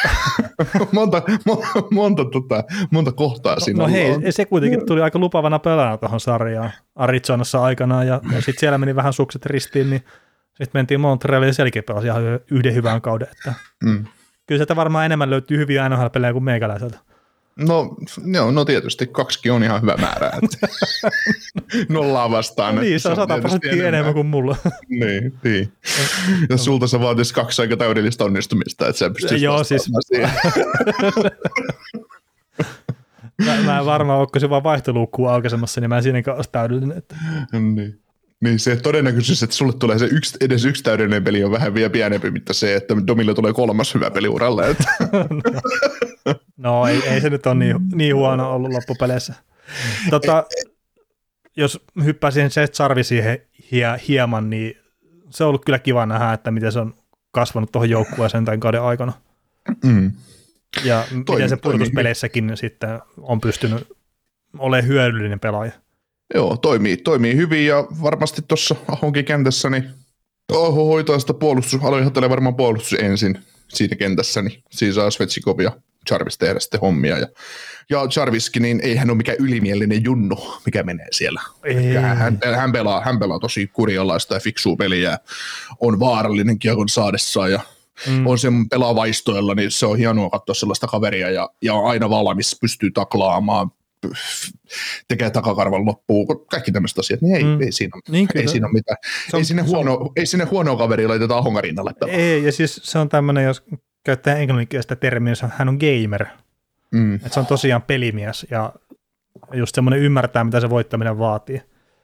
*laughs* monta, monta, monta, tota, monta kohtaa siinä No on. hei, se kuitenkin tuli aika lupavana pelaajana tuohon sarjaan Arizonassa aikanaan, ja, ja sitten siellä meni vähän sukset ristiin, niin sitten mentiin Montrealiin ja selkeä pelasi ihan yhden hyvän kauden. Että Mm. kyllä sieltä varmaan enemmän löytyy hyviä NHL-pelejä kuin meikäläiseltä. No, joo, no tietysti kaksikin on ihan hyvä määrä. Että *laughs* nollaa vastaan. No niin, se on 100 tietysti prosenttia enemmän kuin mulla. *laughs* Niin, niin. Ja sulta se vaatisi kaksi aika täydellistä onnistumista, että sä pystyisit Joo, siis-. *laughs* Mä, mä en varmaan ole, kun se vaan vaihtoluukkuu aukaisemassa, niin mä en siinäkään olisi täydellinen. Että. niin. Niin se todennäköisyys, että sulle tulee se yksi, edes yksi täydellinen peli on vähän vielä pienempi, mitä se, että Domille tulee kolmas hyvä peli uralle. Että. *laughs* No ei, ei se nyt ole niin, niin huono ollut loppupeleissä. Tota, jos hyppäisin se hie, hieman, niin se on ollut kyllä kiva nähdä, että miten se on kasvanut tuohon joukkueeseen tämän kauden aikana. Mm. Ja miten Toimii- se pudotuspeleissäkin sitten on pystynyt olemaan hyödyllinen pelaaja. Joo, toimii, toimii hyvin ja varmasti tuossa Ahonkin kentässä, niin Oho hoitaa sitä puolustus, aloittelee varmaan puolustus ensin siinä kentässä, niin siinä saa Svetsikov ja Jarvis tehdä sitten hommia. Ja, ja Jarviskin, niin ei hän ole mikään ylimielinen junnu, mikä menee siellä. Hän, hän, pelaa, hän pelaa tosi kurjalaista ja fiksua peliä on vaarallinen kiekon saadessaan ja mm. on sen pelaa vaistoilla, niin se on hienoa katsoa sellaista kaveria ja, ja on aina valmis, pystyy taklaamaan, tekee takakarvan loppuun, kaikki tämmöiset asiat, niin ei, Mm. ei, siinä, Niin ei siinä ole mitään. Se on- ei, sinne se on- huono, ei sinne huonoa kaveria laiteta Ahongan rinnalle pelaamaan. Ei, ja siis se on tämmöinen, jos käyttää englanninkielistä termiä, hän on gamer. Mm. Että se on tosiaan pelimies ja just semmoinen ymmärtää, mitä se voittaminen vaatii.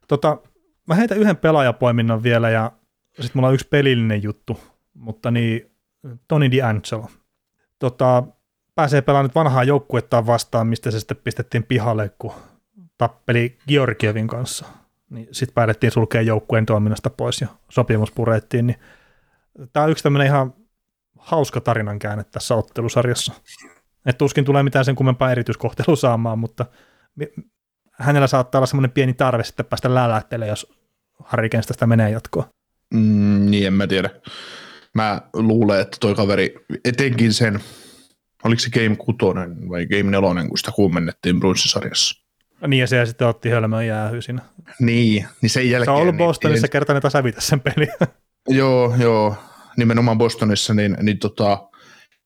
Tota, mä heitän yhden pelaajapoiminnan vielä ja sitten mulla on yksi pelillinen juttu, mutta niin Tony DiAngelo. Tota, pääsee pelaamaan nyt vanhaa joukkuettaan vastaan, mistä se sitten pistettiin pihalle, kun tappeli Georgievin kanssa. Niin sitten päätettiin sulkea joukkueen toiminnasta pois ja sopimus purettiin. Niin Tämä on yksi tämmöinen ihan hauska tarinan käänne tässä ottelusarjassa. Et tuskin tulee mitään sen kummempaa erityiskohtelua saamaan, mutta hänellä saattaa olla semmoinen pieni tarve sitten päästä lälättelemään, jos Harrikens tästä menee jatkoon. Mm, niin en mä tiedä. Mä luulen, että toi kaveri, etenkin sen, oliko se Game 6 vai Game 4, kun sitä kuumennettiin Brunsisarjassa. Niin ja se sitten otti hölmön jäähy siinä. Niin, niin sen Se jälkeen... on ollut niin, Bostonissa kerta ne taas hävitä sen peli. *laughs* Joo, joo, nimenomaan Bostonissa, niin, niin tota,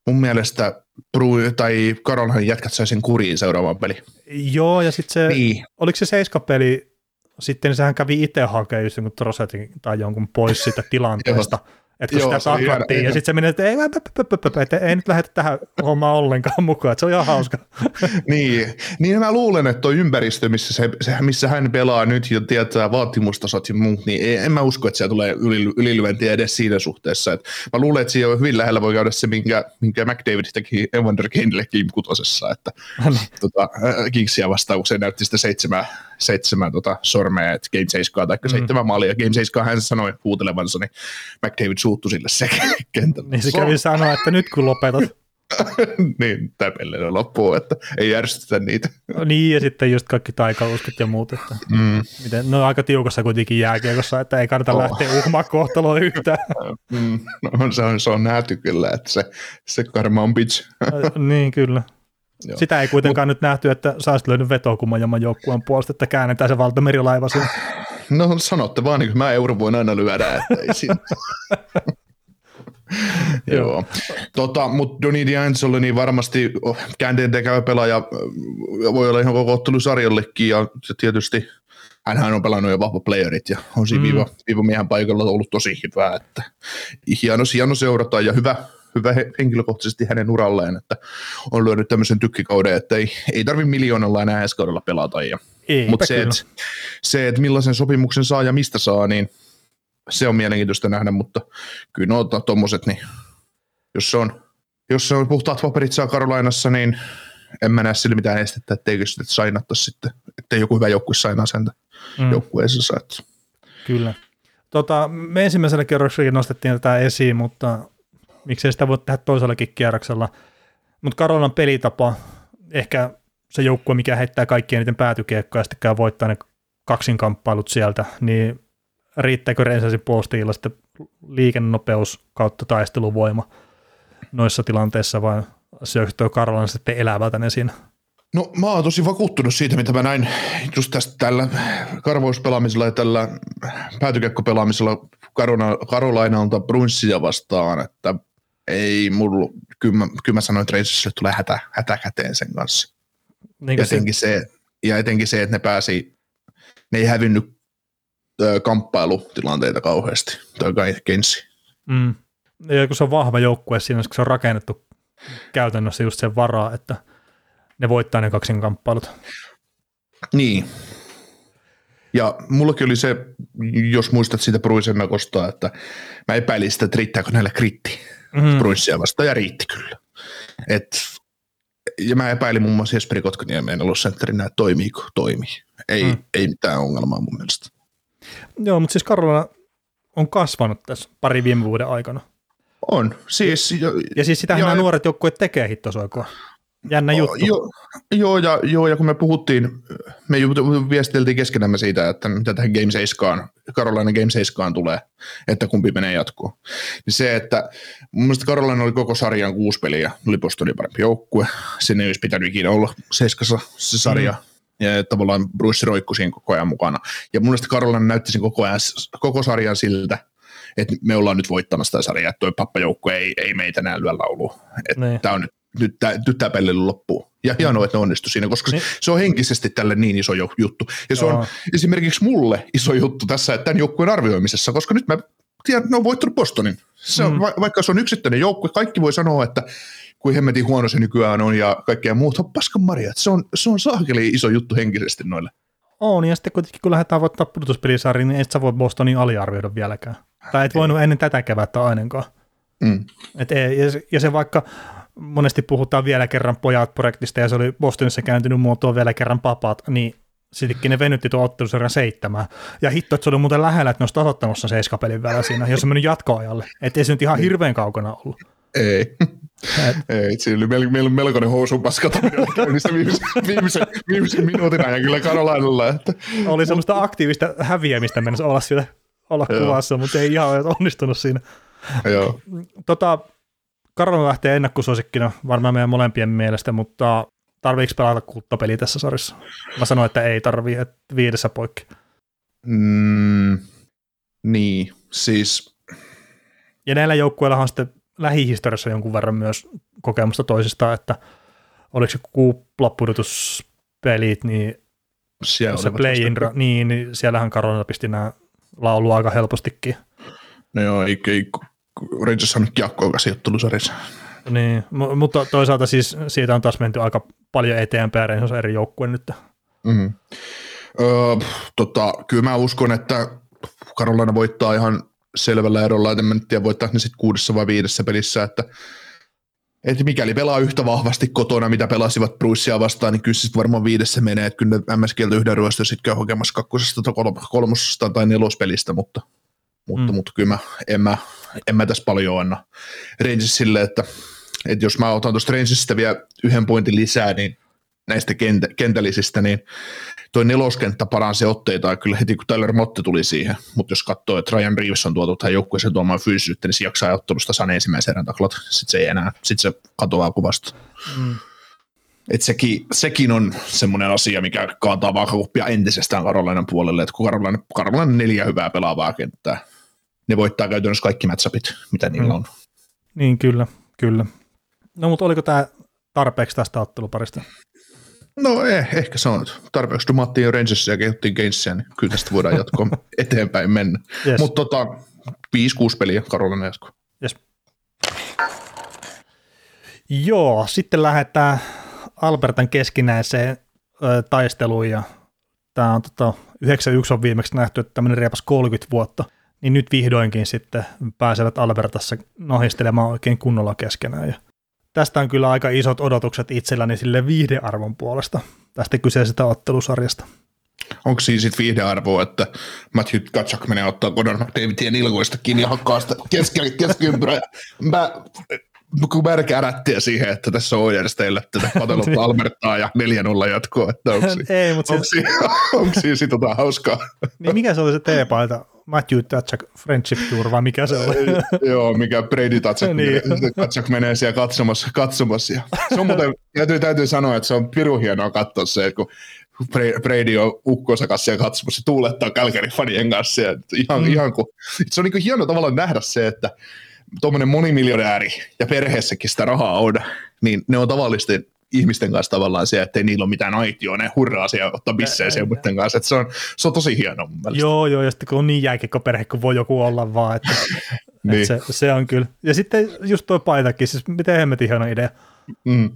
mun mielestä Bru- tai Karolhan jätkät sai sen kuriin seuraavaan peli. Joo, ja sitten se, niin. Niin, oliko se seiskapeli, sitten sehän kävi itse hakemaan just jonkun Trosetin tai jonkun pois siitä *laughs* tilanteesta. Että kun Joo, sitä takattiin, ja sitten se meni, että ei, että ei nyt lähdetä tähän hommaan ollenkaan mukaan, että se on ihan hauska. *laughs* Niin, niin mä luulen, että tuo ympäristö, missä, se, se, missä hän pelaa nyt ja tietää vaatimustasot ja muut, niin en mä usko, että siellä tulee yli, ylilyöntiä edes siinä suhteessa. Et mä luulen, että siellä hyvin lähellä voi käydä se, minkä, minkä McDavid teki Evander Kanelle Game kutosessa, että tota, äh, Kingsia vastaan, kun se näytti sitä seitsemän, seitsemän tota, sormea, että Game 7 tai mm. seitsemän maalia. Game 7 hän sanoi huutelevansa, niin McDavid suuttui sille se kentällä. Niin se kävi sanoa, että nyt kun lopetat. *laughs* niin, täpelle loppuu, että ei järjestetä niitä. Niin, ja sitten just kaikki taikaluskut ja muut, että Mm. miten, no aika tiukassa kuitenkin jääkiekossa, että ei kannata Oh. lähteä uhmaa kohtaloa yhtään. *laughs* Mm, no, se, on, se on nähty kyllä, että se, se karma on bitch. niin, kyllä. Joo. Sitä ei kuitenkaan nyt nähty, että sä olisit löynyt vetokumman joukkueen puolesta, että käännetään se valtamerilaiva sinne. *laughs* No sanotte vaan, niin mä euro voin aina lyödä, että ei siinä. *laughs* Joo. Tota, mutta Donny D'Angelo niin varmasti oh, käänteen tekevä pelaaja voi olla ihan koko ottelusarjallekin ja se tietysti hänhän on pelannut jo vahva playerit ja on siinä Mm. viiva, viiva miehen paikalla ollut tosi hyvä, että hieno, hieno seurata ja hyvä, hyvä he- henkilökohtaisesti hänen uralleen, että on lyönyt tämmöisen tykkikauden, että ei, ei tarvi miljoonalla enää ensi kaudella pelata ja mutta se, että se, et millaisen sopimuksen saa ja mistä saa, niin se on mielenkiintoista nähdä, mutta kyllä no tuommoiset, niin jos se on, jos se on puhtaat paperit saa Karolainassa, niin en mä näe sille mitään estettä, etteikö sitä sainattaisi sitten, ettei joku hyvä joukkue sainaa sen Mm. joukkueensa. Että. Kyllä. Tota, me ensimmäisellä kierroksella nostettiin tätä esiin, mutta miksei sitä voi tehdä toisellakin kierroksella. Mutta Karolanan pelitapa, ehkä se joukkue, mikä heittää kaikkien eniten päätykiekkoja ja sitten voittaa ne kaksinkamppailut sieltä, niin riittääkö Rensasin puolustajilla sitten liikennopeus kautta taisteluvoima noissa tilanteissa vai syöksytkö Karolan sitten elävältä ne siinä? No mä oon tosi vakuuttunut siitä, mitä mä näin just tästä tällä karvauspelaamisella ja tällä päätykiekkopelaamisella Karona, Karolainalta Brunssia vastaan, että ei mulla, kyllä mä, kyllä mä sanoin, että Rangersille tulee hätä, hätä käteen sen kanssa. Niin Ja etenkin, se, ja etenkin se, että ne pääsi, ne ei hävinnyt ö, kamppailutilanteita kauheasti, toi Kensi. Mm. Ja kun se on vahva joukkue siinä, kun se on rakennettu käytännössä just sen varaa, että ne voittaa ne kaksinkamppailut. Niin. Ja mullakin oli se, jos muistat siitä Bruisen nakosta, että mä epäilin sitä, että riittääkö näillä kritti Mm. Bruissia vastaan, ja riitti kyllä. Et, ja mä epäilin muun muassa Jesperi Kotkaniemen alussentterin, että toimiiko, toimii. Ei, Mm. mm. ei mitään ongelmaa mun mielestä. Joo, mutta siis Karolana on kasvanut tässä pari viime vuoden aikana. On, siis... Jo, Ja siis sitähän Joo, nämä nuoret joukkueet tekee hittosoikoa. Jännä juttu. Joo, joo, ja, joo, ja kun me puhuttiin, me viesteltiin keskenämme siitä, että mitä tähän Game 7, Carolina Game 7 tulee, että kumpi menee jatkoon. Niin se, että mun mielestä Carolina oli koko sarjan kuusi peliä, oli Bostonin parempi joukkue, sinne ei olisi pitänyt ikinä olla seiskassa se sarja, mm. ja tavallaan Bruce roikkui siinä koko ajan mukana. Ja mun mielestä Carolina näytti sen koko, ajan, koko sarjan siltä, että me ollaan nyt voittamassa sitä sarjaa, että toi pappajoukkue ei, ei meitä enää lyö lauluun. Että Niin. tämä on nyt nyt tämä, nyt tämä peli loppuu. Ja hienoa, että ne onnistu siinä, koska Niin. se on henkisesti tälle niin iso juttu. Ja se Joo. on esimerkiksi mulle iso juttu tässä että tämän joukkueen arvioimisessa, koska nyt mä tiedän, ne on voittanut Bostonin. Se on, Mm. va- vaikka se on yksittäinen joukkue, kaikki voi sanoa, että kuin hemmetin huono se nykyään on ja kaikkea muuta. Paskan Maria, että se on, se on saakeli iso juttu henkisesti noille. On, ja sitten kuitenkin kun lähdetään voittaa pudotuspelisarja, niin et sä voi Bostonin aliarvioida vieläkään. Tai et voinut ennen tätä kevättä ainakaan. Mm. Et ei, ja, se, ja se vaikka monesti puhutaan vielä kerran pojat-projektista, ja se oli Bostonissa kääntynyt muotoon vielä kerran papat, niin sittenkin ne venytti tuon ottelusarjan seitsemään. Ja hitto, että se oli muuten lähellä, että ne olisi tasoittamassa seiskapelin välillä siinä, jos se mennyt jatkoajalle. Että ei se nyt ihan hirveän kaukana ollut. Ei. Et, Ei, siinä oli mel- mel- melkoinen housunpaskata *laughs* käynnissä viimeisen, viimeisen, viimeisen minuutin ajan kyllä Karolainalla. Että oli semmoista aktiivista häviämistä mennessä olla siellä olla kuvassa, mutta ei ihan onnistunut siinä. Joo. Tota, Karolina lähtee ennakkosuosikkina varmaan meidän molempien mielestä, mutta tarviiko pelata kulttapeli tässä sarjassa? Mä sanoin, että ei tarvii, että viidessä poikki. Mm, niin, siis Ja näillä joukkueilla on sitten lähihistoriassa jonkun verran myös kokemusta toisistaan, että oliko se kuplapudotuspelit, niin siellä se olivat play-in, vasta- niin, niin siellähän Karolina pisti nämä laulu aika helpostikin. No joo, ei, ei, Rangers saanut kiekkoa käsiottelusarjassa. Niin, mutta toisaalta siis siitä on taas menty aika paljon eteenpäin, Rangers on eri joukkue nyt. Mm-hmm. Öö, tota, kyllä mä uskon, että Karolina voittaa ihan selvällä erolla, että en tiedä voittaa ne sitten kuudessa vai viidessä pelissä, että että mikäli pelaa yhtä vahvasti kotona, mitä pelasivat Bruissia vastaan, niin kyllä sitten varmaan viidessä menee, että kyllä MS-kieltä yhden ryöstö sitten käy hakemassa kakkosesta tai kolmosesta tai nelospelistä, mutta, mutta, mm. mutta kyllä mä, en, mä, en mä tässä paljon anna Rangersille, että, että jos mä otan tuosta Rangersista vielä yhden pointin lisää, niin näistä kentä, kentällisistä, niin toi neloskenttä paransi otteita kyllä heti, kun Tyler Motte tuli siihen. Mutta jos katsoo, että Ryan Reeves on tuotu tähän joukkueeseen tuomaan fyysisyyttä, niin se jaksaa ottelusta saa ensimmäisen erän taklat. Sitten se ei enää, sitten se katoaa kuvasta. Mm. Et sekin, sekin, on semmoinen asia, mikä kaataa vaakakuppia entisestään Karolainan puolelle, että kun Karolainen, Karolainen neljä hyvää pelaavaa kenttää, ne voittaa käytännössä kaikki matchupit, mitä niillä mm. on. Niin, kyllä, kyllä. No mutta oliko tämä tarpeeksi tästä otteluparista? No eh, ehkä se on tarpeeksi dumattiin Rangersia ja kehuttiin Gainsia, niin kyllä tästä voidaan jatkoa *laughs* eteenpäin mennä. Yes. Mutta tota, 5-6 peliä Karolina jasko. Yes. Joo, sitten lähdetään Albertan keskinäiseen ö, taisteluun ja tämä on tota, 91 on viimeksi nähty, että tämmöinen reipas 30 vuotta, niin nyt vihdoinkin sitten pääsevät Albertassa nohistelemaan oikein kunnolla keskenään. Ja tästä on kyllä aika isot odotukset itselläni sille viihdearvon puolesta tästä kyseisestä ottelusarjasta. Onko siinä sitten viihdearvoa, että Matthew Katsak menee ottaa Conor McDavidien ilkoista kiinni ja hakkaa sitä keskiympyrää. Mä, kun märkä ärättiä siihen, että tässä on Oijers teille tätä katselutta niin. Albertaa ja 4-0 jatkoa, että onko, *laughs* Ei, mutta onko, siinä, onko siinä jotain hauskaa? Niin mikä se oli se teepaita? Matthew Tatchak Friendship Tour, vai mikä se oli? *laughs* Joo, mikä Brady Tatchak, niin. Tatchak menee siellä katsomassa. katsomassa. Se on muuten, täytyy, täytyy sanoa, että se on pirun hienoa katsoa se, että kun Brady on ukkonsa kanssa ja katsomassa, tuulettaa Calgary fanien kanssa. Ja ihan, mm. ihan kun, se on niin hieno tavallaan nähdä se, että tuommoinen monimiljonääri ja perheessäkin sitä rahaa on, niin ne on tavallisten ihmisten kanssa tavallaan se, että ei niillä ole mitään aitioa, ne hurraa siellä ottaa bissejä siellä muiden kanssa, että se on, se on tosi hieno mun mielestä. Joo, joo, ja sitten kun on niin jääkikko perhe, kun voi joku olla vaan, että, *laughs* niin. että se, se, on kyllä. Ja sitten just tuo paitakin, siis miten hemmetin hieno idea. Mm.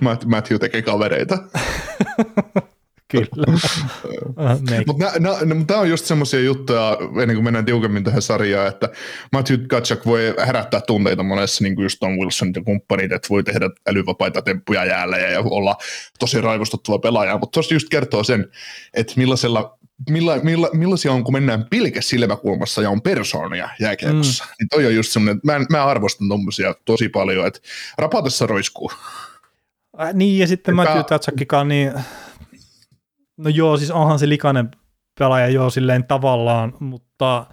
*laughs* Matthew tekee kavereita. *laughs* Kyllä. *laughs* Mutta tämä on just semmoisia juttuja, ennen kuin mennään tiukemmin tähän sarjaan, että Matthew Katchak voi herättää tunteita monessa, niin kuin just Tom Wilson ja kumppanit, että voi tehdä älyvapaita temppuja jäällä ja olla tosi raivostuttava pelaaja, mutta tuossa just kertoo sen, että millaisella milla, milla, millaisia on, kun mennään pilke silmäkulmassa ja on persoonia jääkiekossa. Mm. Niin toi on just semmoinen, mä, mä arvostan tommosia tosi paljon, että rapatessa roiskuu. Äh, niin, ja sitten Matthew Tatsakikaan, niin No joo, siis onhan se likainen pelaaja jo silleen tavallaan, mutta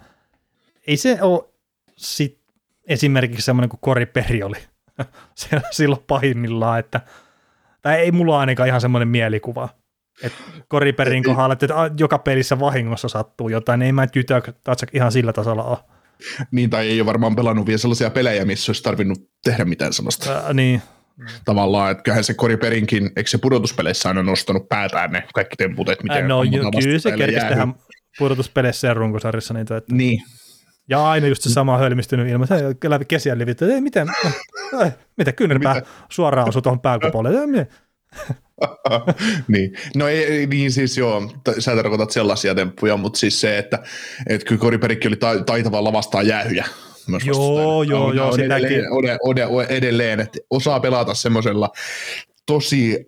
ei se ole sit esimerkiksi semmoinen kuin Kori Peri oli *laughs* silloin pahimmillaan, että tai ei mulla ainakaan ihan semmoinen mielikuva, että Koriperin kohdalla, että joka pelissä vahingossa sattuu jotain, ei mä tytö ihan sillä tasolla ole. Niin, tai ei ole varmaan pelannut vielä sellaisia pelejä, missä olisi tarvinnut tehdä mitään sellaista. Ää, niin, Tavallaan, että kyllähän se Koriperinkin, eikö se pudotuspeleissä aina nostanut päätään ne kaikki temput, että miten No jo, kyllä se kerkesi tehdä pudotuspeleissä ja runkosarjassa niitä. Että... Niin. Ja aina just se sama hölmistynyt ilma, se läpi kesiä livitty, ei miten, ei, mitä kyynärpää suoraan osui tuohon pääkupolle, *laughs* niin. No ei, niin siis joo, sä tarkoitat sellaisia temppuja, mutta siis se, että, että kyllä Koriperikki oli taitava lavastaa jäähyjä myös Joo, joo, on, joo, on edelleen, ode, ode, edelleen, että osaa pelata semmoisella tosi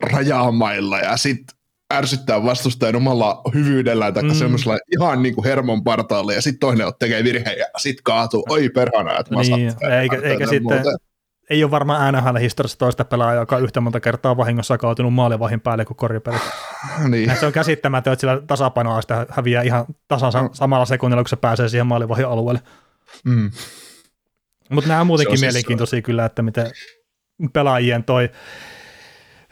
rajamailla ja sitten ärsyttää vastustajan omalla hyvyydellään tai mm. semmoisella ihan niin kuin hermon partaalle ja sitten toinen tekee virheen ja sitten kaatuu, oi perhana, että niin, eikä, eikä sitten, ei ole varmaan NHL historiassa toista pelaajaa, joka yhtä monta kertaa vahingossa kaatunut maalivahin päälle kuin koripelissä. niin. Se on käsittämätöntä, että sillä tasapainoa sitä häviää ihan tasan mm. samalla sekunnilla, kun se pääsee siihen maalivahin alueelle. Mm. Mutta nämä on muutenkin siis mielenkiintoisia siis... kyllä, että miten pelaajien toi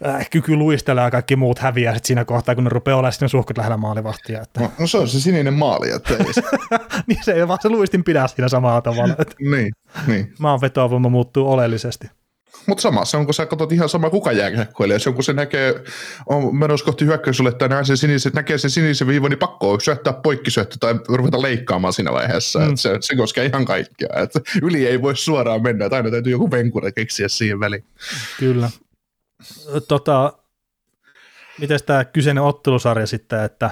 äh, kyky luistella ja kaikki muut häviää sit siinä kohtaa, kun ne rupeaa olemaan sitten suhkut lähellä maalivahtia. Että... No, no, se on se sininen maali. Että ei se... *laughs* niin se ei vaan se luistin pidä siinä samalla tavalla. Että niin, niin. Maan vetoavoima muuttuu oleellisesti. Mutta sama, se on kun sä katsot ihan sama kuka jääkiekkoilija, se on kun se näkee, on menossa kohti hyökkäysulle tai näkee sen sinisen, näkee sen sinisen viivon, niin pakko on syöttää poikkisyöttö tai ruveta leikkaamaan siinä vaiheessa. Mm. se, se koskee ihan kaikkea. Et yli ei voi suoraan mennä, että aina täytyy joku venkure keksiä siihen väliin. Kyllä. Tota, miten tämä kyseinen ottelusarja sitten, että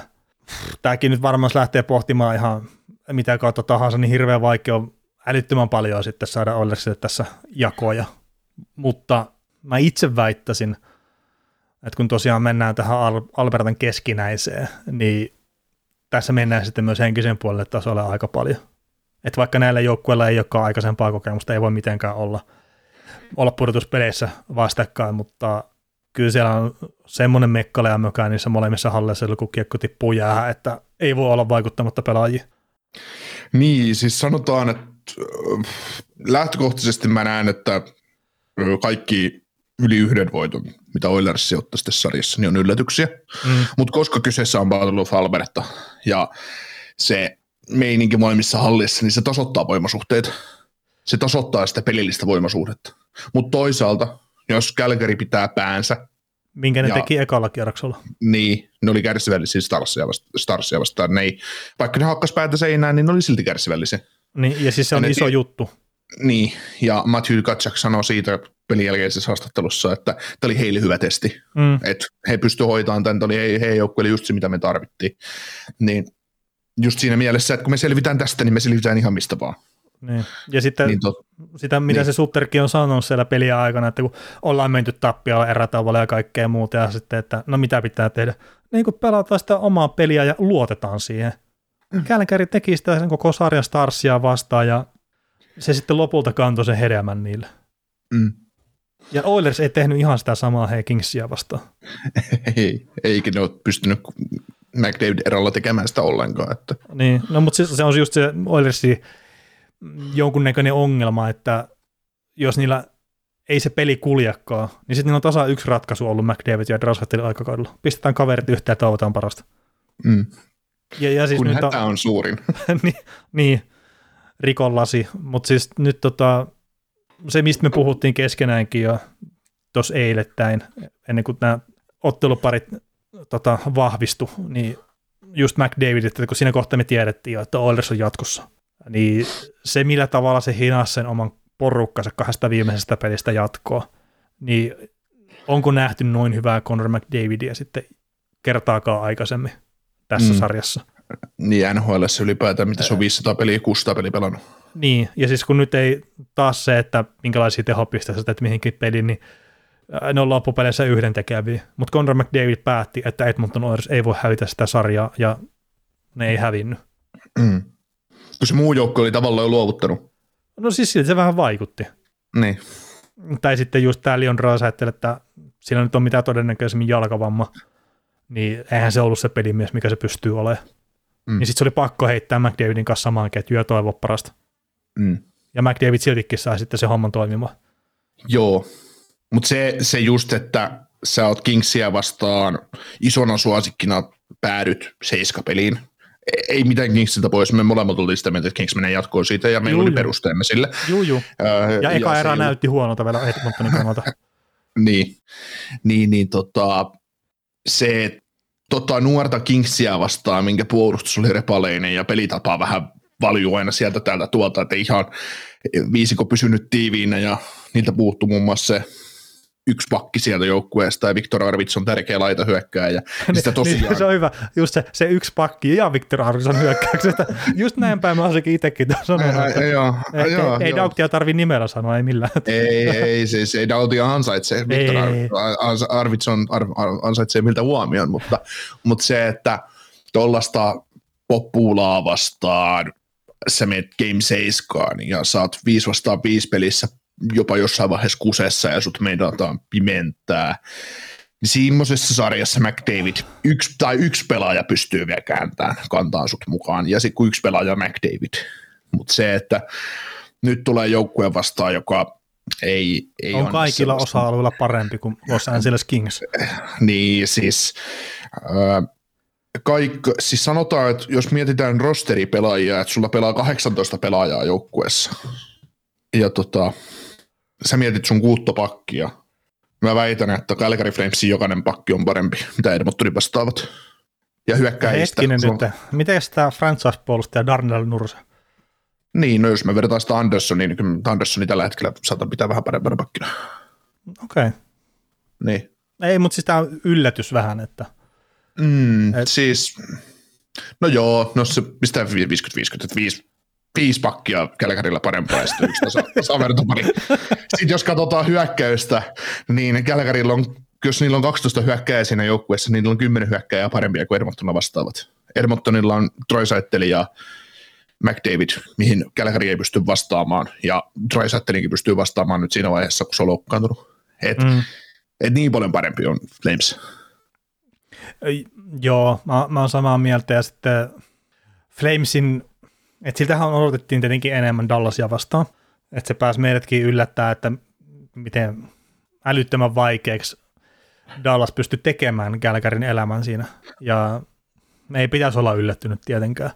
tämäkin nyt varmaan lähtee pohtimaan ihan mitä kautta tahansa, niin hirveän vaikea on älyttömän paljon sitten saada Oilersille tässä jakoja. Mutta mä itse väittäisin, että kun tosiaan mennään tähän Albertan keskinäiseen, niin tässä mennään sitten myös henkisen puolelle tasolle aika paljon. Että vaikka näillä joukkueilla ei olekaan aikaisempaa kokemusta, ei voi mitenkään olla, olla pudotuspeleissä vastakkain, mutta kyllä siellä on semmoinen mekkale ja niissä molemmissa halleissa, kun kiekko tippuu jää, että ei voi olla vaikuttamatta pelaajia. Niin, siis sanotaan, että lähtökohtaisesti mä näen, että kaikki yli yhden voiton, mitä Oilers ottaa tässä sarjassa, niin on yllätyksiä. Mm. Mutta koska kyseessä on Battle of Alberta ja se meininki molemmissa hallissa, niin se tasoittaa voimasuhteet. Se tasoittaa sitä pelillistä voimasuhdetta. Mutta toisaalta, jos Calgary pitää päänsä, Minkä ne ja, teki ekalla kierroksella. Niin, ne oli kärsivällisiä Starsia, vasta, Starsia vastaan. Ne ei, vaikka ne hakkas päätä seinään, niin ne oli silti kärsivällisiä. Niin, ja siis se on ja iso ne, juttu. Niin, ja Matthew Katsak sanoi siitä pelin jälkeisessä haastattelussa, että tämä oli heille hyvä testi. Mm. Että he pystyivät hoitamaan tämän, tämä oli heidän joukkueelle just se, mitä me tarvittiin. Niin just siinä mielessä, että kun me selvitään tästä, niin me selvitään ihan mistä vaan. Niin. Ja sitten niin tot, sitä, mitä niin. se Sutterkin on sanonut siellä peliä aikana, että kun ollaan menty tappiolla erätavoilla ja kaikkea muuta, ja sitten, että no mitä pitää tehdä. Niin kun pelataan sitä omaa peliä ja luotetaan siihen. Mm. Kälkäri teki sitä sen koko sarjan Starsia vastaan, ja se sitten lopulta kantoi sen hedelmän niille. Mm. Ja Oilers ei tehnyt ihan sitä samaa hei Kingsia vastaan. *laughs* ei, eikä ne ole pystynyt McDavid erolla tekemään sitä ollenkaan. Että. Niin, no mutta se, se on just se Oilersin jonkunnäköinen ongelma, että jos niillä ei se peli kuljekaan, niin sitten niillä on tasa yksi ratkaisu ollut McDavid ja Drasattelin aikakaudella. Pistetään kaverit yhteen ja toivotaan parasta. Mm. Ja, ja siis Kun nyt on, on suurin. *laughs* niin, niin, rikon lasi. Mutta siis nyt tota, se, mistä me puhuttiin keskenäänkin jo tuossa eilettäin, ennen kuin nämä otteluparit tota, vahvistu, niin just McDavid, että kun siinä kohtaa me tiedettiin jo, että Oilers on jatkossa, niin se millä tavalla se hinasi sen oman porukkansa kahdesta viimeisestä pelistä jatkoa, niin onko nähty noin hyvää Conor McDavidia sitten kertaakaan aikaisemmin tässä mm. sarjassa? Niin NHL ylipäätään, mitä se on 500 peliä, 600 peliä pelannut. Niin, ja siis kun nyt ei taas se, että minkälaisia tehopisteitä että mihinkin peliin, niin ne on loppupeleissä yhden tekeviä. Mutta Conor McDavid päätti, että Edmonton Oilers ei voi hävitä sitä sarjaa, ja ne ei hävinnyt. Mm. Kun se muu joukko oli tavallaan jo luovuttanut. No siis siltä se vähän vaikutti. Niin. Tai sitten just tämä Leon Ross että siinä nyt on mitään todennäköisemmin jalkavamma, niin eihän se ollut se pelimies, mikä se pystyy olemaan. Mm. Niin sitten se oli pakko heittää McDavidin kanssa samaan ketjuun ja toivoa parasta. Mm. Ja McDavid siltikin sai sitten se homman toimimaan. Joo, mutta se, se just, että sä oot Kingsia vastaan isona suosikkina päädyt seiskapeliin, ei mitään Kingsiltä pois, me molemmat oltiin sitä mieltä, että Kings menee jatkoon siitä, ja meillä juu, oli perusteemme sille. Juu, juu. Äh, ja eka ja erä näytti huonolta vielä Edmontonin kannalta. *laughs* niin, niin, niin tota, se tota, nuorta Kingsia vastaan, minkä puolustus oli repaleinen ja pelitapa vähän valjuu aina sieltä täältä tuolta, että ihan viisiko pysynyt tiiviinä ja niiltä puuttuu muun muassa se yksi pakki sieltä joukkueesta ja Viktor Arvids on tärkeä laita hyökkää ja *laughs* sitä tosiaan... niin, se on hyvä, just se, se yksi pakki ja Viktor Arvids on hyökkäyksestä. Just näin päin mä olisinkin itsekin sanonut, että joo, ei, joo, ei, ei Dauktia tarvi nimellä sanoa, ei millään. ei, ei, siis ei Dauktia ansaitse, Viktor Arvids on, ansaitsee miltä huomioon, mutta, mutta se, että tuollaista poppuulaa vastaan sä menet Game 7 ja saat 5 vastaan 5 pelissä jopa jossain vaiheessa kusessa ja sut meinataan pimentää. Niin Semmoisessa sarjassa McDavid, yksi, tai yksi pelaaja pystyy vielä kääntämään, kantaa sut mukaan, ja sitten kun yksi pelaaja McDavid. Mutta se, että nyt tulee joukkue vastaan, joka ei, ei on kaikilla osa-alueilla parempi kuin Los Angeles Kings. niin, siis, äh, kaikki, siis sanotaan, että jos mietitään rosteripelaajia, että sulla pelaa 18 pelaajaa joukkueessa, ja tota, sä mietit sun kuuttopakkia. Mä väitän, että Calgary Flamesin jokainen pakki on parempi, mitä Edmontonin vastaavat. Ja hyökkäistä. Hetkinen nyt, miten sitä franchise-puolustaja Darnell Nurse? Niin, no jos me vertaan sitä Andersoniin, niin Andersoni tällä hetkellä saattaa pitää vähän parempana pakkina. Okei. Okay. Niin. Ei, mutta siis tämä on yllätys vähän, että... Mm, Et... Siis, no joo, no se pistää 50-50, että viisi, viisi pakkia Kälkärillä parempaa ja sitten yksi tasavertopari. sitten jos katsotaan hyökkäystä, niin Kälkärillä on, jos niillä on 12 hyökkäjää siinä joukkueessa, niin niillä on 10 hyökkäjää parempia kuin Edmontonilla vastaavat. Edmontonilla on Troy ja McDavid, mihin Kälkäri ei pysty vastaamaan, ja Drysattelinkin pystyy vastaamaan nyt siinä vaiheessa, kun se on loukkaantunut. Et, mm. et niin paljon parempi on Flames. Joo, mä, mä oon samaa mieltä, ja sitten Flamesin, että siltähän odotettiin tietenkin enemmän Dallasia vastaan, että se pääsi meidätkin yllättää, että miten älyttömän vaikeaksi Dallas pystyi tekemään Kälkärin elämän siinä, ja me ei pitäisi olla yllättynyt tietenkään.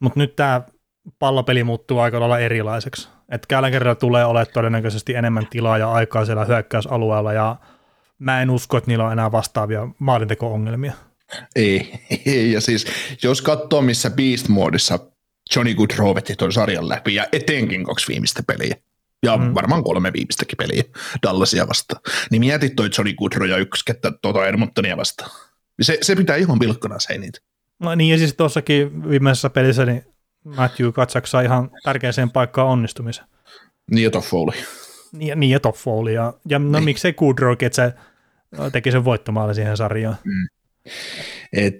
Mutta nyt tämä pallopeli muuttuu aika lailla erilaiseksi. Että Gallagherilla tulee olemaan todennäköisesti enemmän tilaa ja aikaa siellä hyökkäysalueella ja mä en usko, että niillä on enää vastaavia maalinteko-ongelmia. Ei, *laughs* ei, ja siis jos katsoo missä Beast Modissa Johnny Goodrow veti tuon sarjan läpi ja etenkin kaksi viimeistä peliä, ja mm. varmaan kolme viimeistäkin peliä Dallasia vastaan, niin mietit toi Johnny Goodrow ja yksi kettä tuota Edmontonia vastaan. Se, se pitää ihan pilkkona se niitä. No niin, ja siis tuossakin viimeisessä pelissä niin Matthew Katsak sai ihan tärkeäseen paikkaan onnistumisen. Niin ja Toffoli. Niin, niin ja Toffoli. Ja, ja no niin. miksei Kudrow, että se teki sen voittomaali siihen sarjaan. Mm. Et,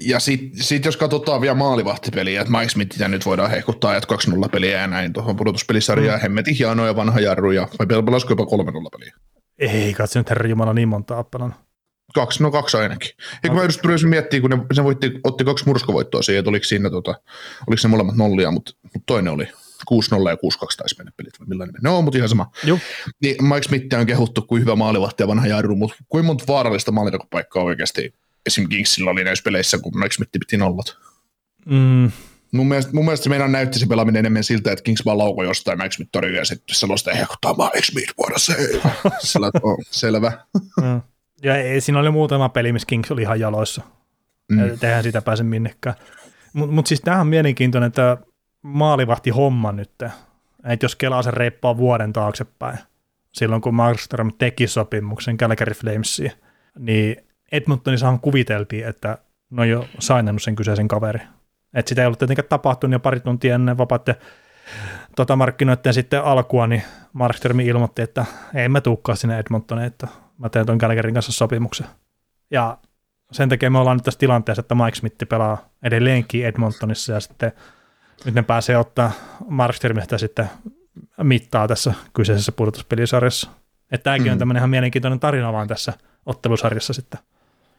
ja sitten sit jos katsotaan vielä maalivahtipeliä, että Mike Smithitä nyt voidaan hehkuttaa, että 2-0 peliä ja näin tuohon pudotuspelisarjaan, mm. hemmetin hienoja vanha jarruja, vai pelasiko jopa 3-0 peliä? Ei, katso nyt herra Jumala niin monta appalan. Kaksi, no kaksi ainakin. Ja kun mä just tulisin miettiä, kun ne, se voitti, otti kaksi murskovoittoa siihen, että oliko siinä, tota, oliko se molemmat nollia, mutta, mutta toinen oli 6-0 ja 6-2 taisi mennä pelit, vai millainen No, mutta ihan sama. Juh. Niin Mike Smith on kehuttu kuin hyvä maalivahti ja vanha jarru, mutta kuin monta vaarallista maalintakopaikkaa oikeasti esim. Kingsillä oli näissä peleissä, kun Smith piti nollat. Mm. Mun mielestä, mun mielestä se meidän näytti se pelaaminen enemmän siltä, että Kings vaan lauko jostain Smith torjuu ja sitten sellaista ehkottaa Mike Smith, vuoda se. *laughs* Sillä, oh, selvä. Mm. Ja ei, siinä oli muutama peli, missä Kings oli ihan jaloissa. Mm. Tehän sitä pääse minnekään. Mutta mut siis tämähän on mielenkiintoinen, että maalivahti homma nyt. Että jos kelaa sen reippaa vuoden taaksepäin, silloin kun Markström teki sopimuksen Calgary Flamesiin, niin Edmontonissahan kuviteltiin, että ne on jo sainannut sen kyseisen kaveri. Että sitä ei ollut tietenkään tapahtunut ja pari tuntia ennen vapaatte tota markkinoiden sitten alkua, niin Markström ilmoitti, että ei mä tuukkaa sinne Edmontoniin, että mä teen ton Gallagherin kanssa sopimuksen. Ja sen takia me ollaan nyt tässä tilanteessa, että Mike Smith pelaa edelleenkin Edmontonissa ja sitten nyt ne pääsee ottaa Markströmistä sitten mittaa tässä kyseisessä pudotuspelisarjassa. Että tämäkin mm. on tämmöinen ihan mielenkiintoinen tarina vaan tässä ottelusarjassa sitten.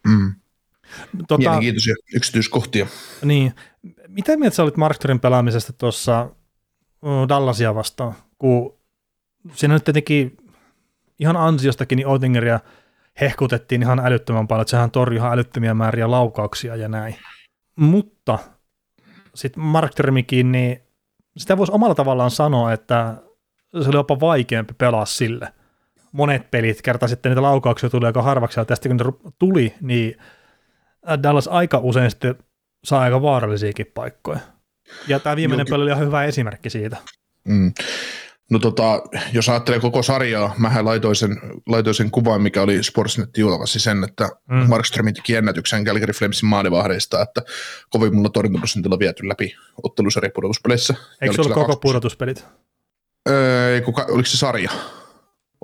Mm. Tota, Mielenkiintoisia yksityiskohtia. Niin. Mitä mieltä sä olit Markströmin pelaamisesta tuossa Dallasia vastaan, kun siinä nyt tietenkin ihan ansiostakin niin Oettingeria hehkutettiin ihan älyttömän paljon, että sehän torjui ihan älyttömiä määriä laukauksia ja näin. Mutta sitten Markströmikin, niin sitä voisi omalla tavallaan sanoa, että se oli jopa vaikeampi pelaa sille. Monet pelit, kerta sitten niitä laukauksia tuli aika harvaksi, ja tästä kun ne tuli, niin Dallas aika usein sitten saa aika vaarallisiakin paikkoja. Ja tämä viimeinen peli oli ihan hyvä esimerkki siitä. Mm. No tota, jos ajattelee koko sarjaa, mä laitoin sen, laitoin sen kuvan, mikä oli Sportsnet julkaisi sen, että mm. Markström teki ennätyksen Calgary Flamesin maalivahdeista, että mulla torjuntaprosentilla viety läpi ottelusarja pudotuspeleissä. Eikö se ollut koko pudotuspelit? Öö, kuka, oliko se sarja?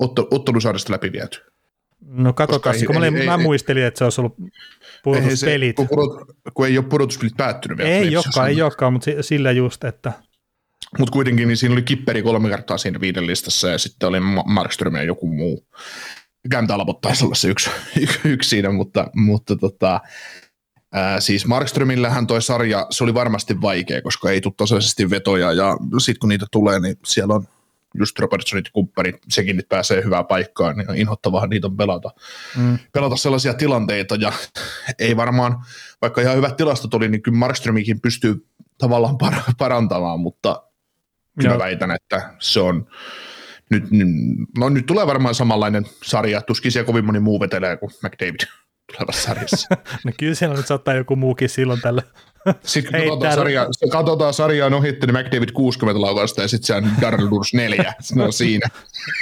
Otto, ottelusarjasta läpi viety. No katsotaan, kun ei, mä, ei, mä ei, muistelin, että se olisi ollut pudotuspelit. Ei, se, kun, kun ei ole pudotuspelit päättynyt vielä. Ei olekaan, ei olekaan, mutta sillä just, että – mutta kuitenkin niin siinä oli Kipperi kolme kertaa siinä viiden listassa ja sitten oli Markström ja joku muu. Kääntä Alapot taisi olla se *laughs* yksi, yksi siinä, mutta, mutta tota, ää, siis Markströmillähän toi sarja, se oli varmasti vaikea, koska ei tule tasaisesti vetoja ja sitten kun niitä tulee, niin siellä on just Robertsonit ja kumppanit, sekin nyt pääsee hyvään paikkaan, niin on inhottavaa niitä on pelata, mm. pelata sellaisia tilanteita ja ei varmaan, vaikka ihan hyvät tilastot oli, niin kyllä Markströmikin pystyy tavallaan parantamaan, mutta Kyllä väitän, että se on nyt, no, nyt tulee varmaan samanlainen sarja, tuskin siellä kovin moni muu vetelee kuin McDavid tulevassa sarjassa. *laughs* no kyllä siellä nyt saattaa joku muukin silloin tällä. *laughs* Sitten kun katsotaan, sarjaa, katsotaan sarjaa on ohitti, niin McDavid 60 laukasta ja sitten se on Darrell Durs 4. No siinä.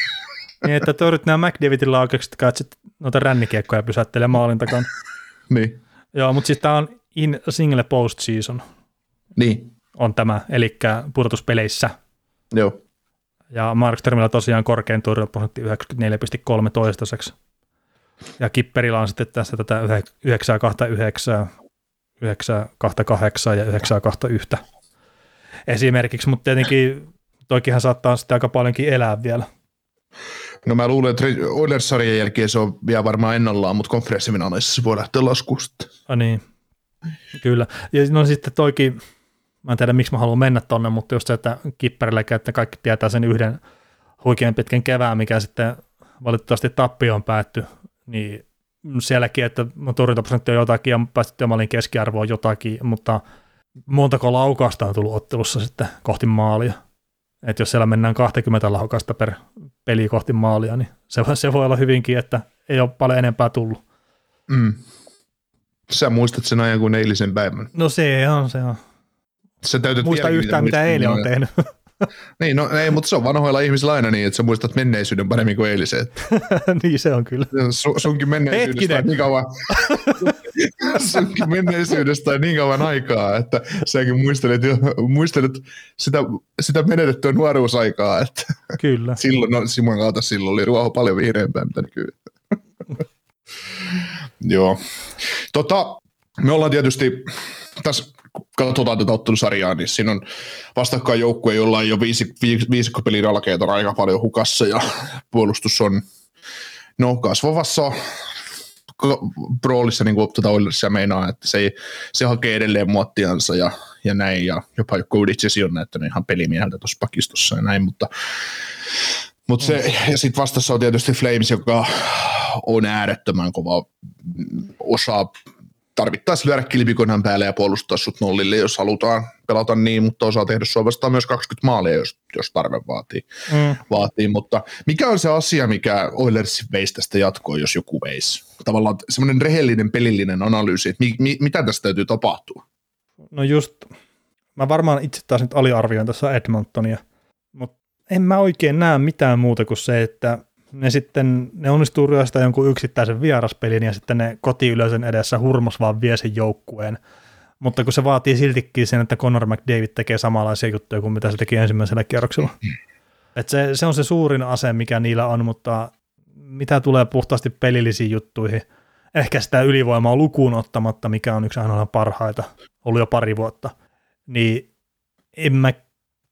*laughs* niin, että torjut nämä McDavidin laukaukset, katsit noita rännikiekkoja pysäyttelee maalin takana. niin. Joo, mutta siis tämä on in single postseason. Niin. On tämä, eli pudotuspeleissä. Joo. Ja Markströmillä tosiaan korkein torjuntaprosentti 94,3 toistaiseksi. Ja Kipperillä on sitten tässä tätä 929, 928 ja 921 esimerkiksi, mutta tietenkin toikinhan saattaa sitten aika paljonkin elää vielä. No mä luulen, että Oilers-sarjan jälkeen se on vielä varmaan ennallaan, mutta konferenssiminaaleissa se voi lähteä laskuun sitten. Ah, niin, kyllä. Ja no sitten toikin, mä en tiedä miksi mä haluan mennä tonne, mutta just se, että kipperillä että kaikki tietää sen yhden huikean pitkän kevään, mikä sitten valitettavasti tappioon päätty, niin sielläkin, että torjuntaprosentti on jotakin ja päästetty malin keskiarvo on jotakin, mutta montako laukasta on tullut ottelussa sitten kohti maalia. Että jos siellä mennään 20 laukasta per peli kohti maalia, niin se, se voi olla hyvinkin, että ei ole paljon enempää tullut. Mm. Sä muistat sen ajan kuin eilisen päivän. No se on, se on. Sä Muista yhtään, mitä eilen on tehnyt. *laughs* *laughs* niin, no ei, mutta se on vanhoilla ihmisillä aina niin, että sä muistat menneisyyden paremmin kuin eilisen. *laughs* niin se on kyllä. Su, sunkin menneisyydestä on niin kauan, *laughs* sunkin menneisyydestä on niin kauan aikaa, että säkin muistelet, muistelet sitä, sitä menetettyä nuoruusaikaa. Että kyllä. silloin, no Simon kautta silloin oli ruoho paljon vihreämpää, mitä nykyään. Joo. Tota, me ollaan tietysti tässä katsotaan tätä ottelusarjaa, niin siinä on vastakkain joukkue, jolla on jo viisi, viisikkopelin alkeet on aika paljon hukassa ja *laughs* puolustus on no, kasvavassa roolissa niin kuin tätä Oilersia meinaa, että se, se hakee edelleen muottiansa ja, ja näin, ja jopa Kodicesi on näyttänyt ihan pelimieheltä tuossa pakistossa ja näin, mutta, mutta se, ja sitten vastassa on tietysti Flames, joka on äärettömän kova osa tarvittaisiin lyödä kilpikonnan päälle ja puolustaa sut nollille, jos halutaan pelata niin, mutta osaa tehdä sua vastaan myös 20 maalia, jos, jos tarve vaatii. Mm. vaatii. Mutta mikä on se asia, mikä Oilers veisi tästä jatkoa, jos joku veisi? Tavallaan semmoinen rehellinen pelillinen analyysi, että mi, mi, mitä tästä täytyy tapahtua? No just, mä varmaan itse taas nyt aliarvioin tässä Edmontonia, mutta en mä oikein näe mitään muuta kuin se, että ne sitten, ne onnistuu ryöstää jonkun yksittäisen vieraspelin ja sitten ne kotiyleisön edessä hurmos vaan vie sen joukkueen. Mutta kun se vaatii siltikin sen, että Conor McDavid tekee samanlaisia juttuja kuin mitä se teki ensimmäisellä kierroksella. Et se, se on se suurin ase, mikä niillä on, mutta mitä tulee puhtaasti pelillisiin juttuihin, ehkä sitä ylivoimaa lukuun ottamatta, mikä on yksi aina parhaita, ollut jo pari vuotta, niin en mä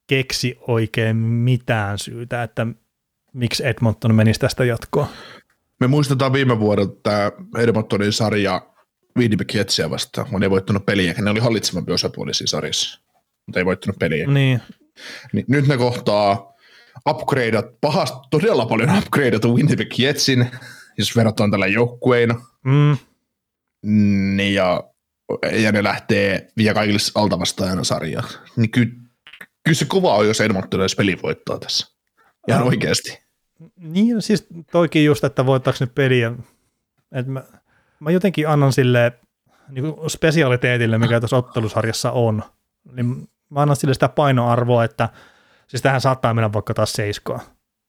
keksi oikein mitään syytä, että miksi Edmonton menisi tästä jatkoa? Me muistetaan viime vuodelta tämä Edmontonin sarja Winnipeg Jetsiä vastaan, kun ei voittanut peliä, ne oli hallitsevampi osapuoli siinä sarjassa, mutta ei voittanut peliä. Niin. niin nyt ne kohtaa upgradeat, pahasti todella paljon upgradeatu Winnipeg Jetsin, jos verrataan tällä joukkueina. Mm. Niin ja, ja ne lähtee vielä kaikille altavastaajana sarjaa. Niin kyllä, kyllä se kova on, jos Edmonton edes peli voittaa tässä. Ihan oikeasti. Niin, no siis toikin just, että voittaako nyt peliä. Et mä, mä jotenkin annan sille niin spesialiteetille, mikä tässä ottelusarjassa on, niin mä annan sille sitä painoarvoa, että siis tähän saattaa mennä vaikka taas seiskoa.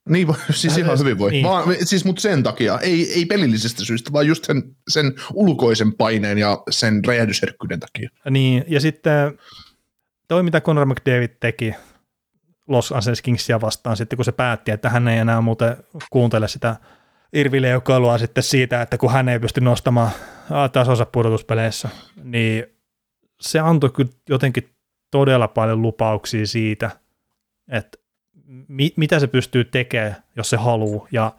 Niin, siis ihan hyvin voi. Niin. Vaan, siis, mutta sen takia, ei, ei pelillisestä syystä, vaan just sen, sen ulkoisen paineen ja sen räjähdysherkkyyden takia. Niin, ja sitten toi, mitä Conor McDavid teki Los Angeles Kingsia vastaan sitten, kun se päätti, että hän ei enää muuten kuuntele sitä irvileukoilua sitten siitä, että kun hän ei pysty nostamaan tasonsa pudotuspeleissä, niin se antoi kyllä jotenkin todella paljon lupauksia siitä, että mi- mitä se pystyy tekemään, jos se haluaa, ja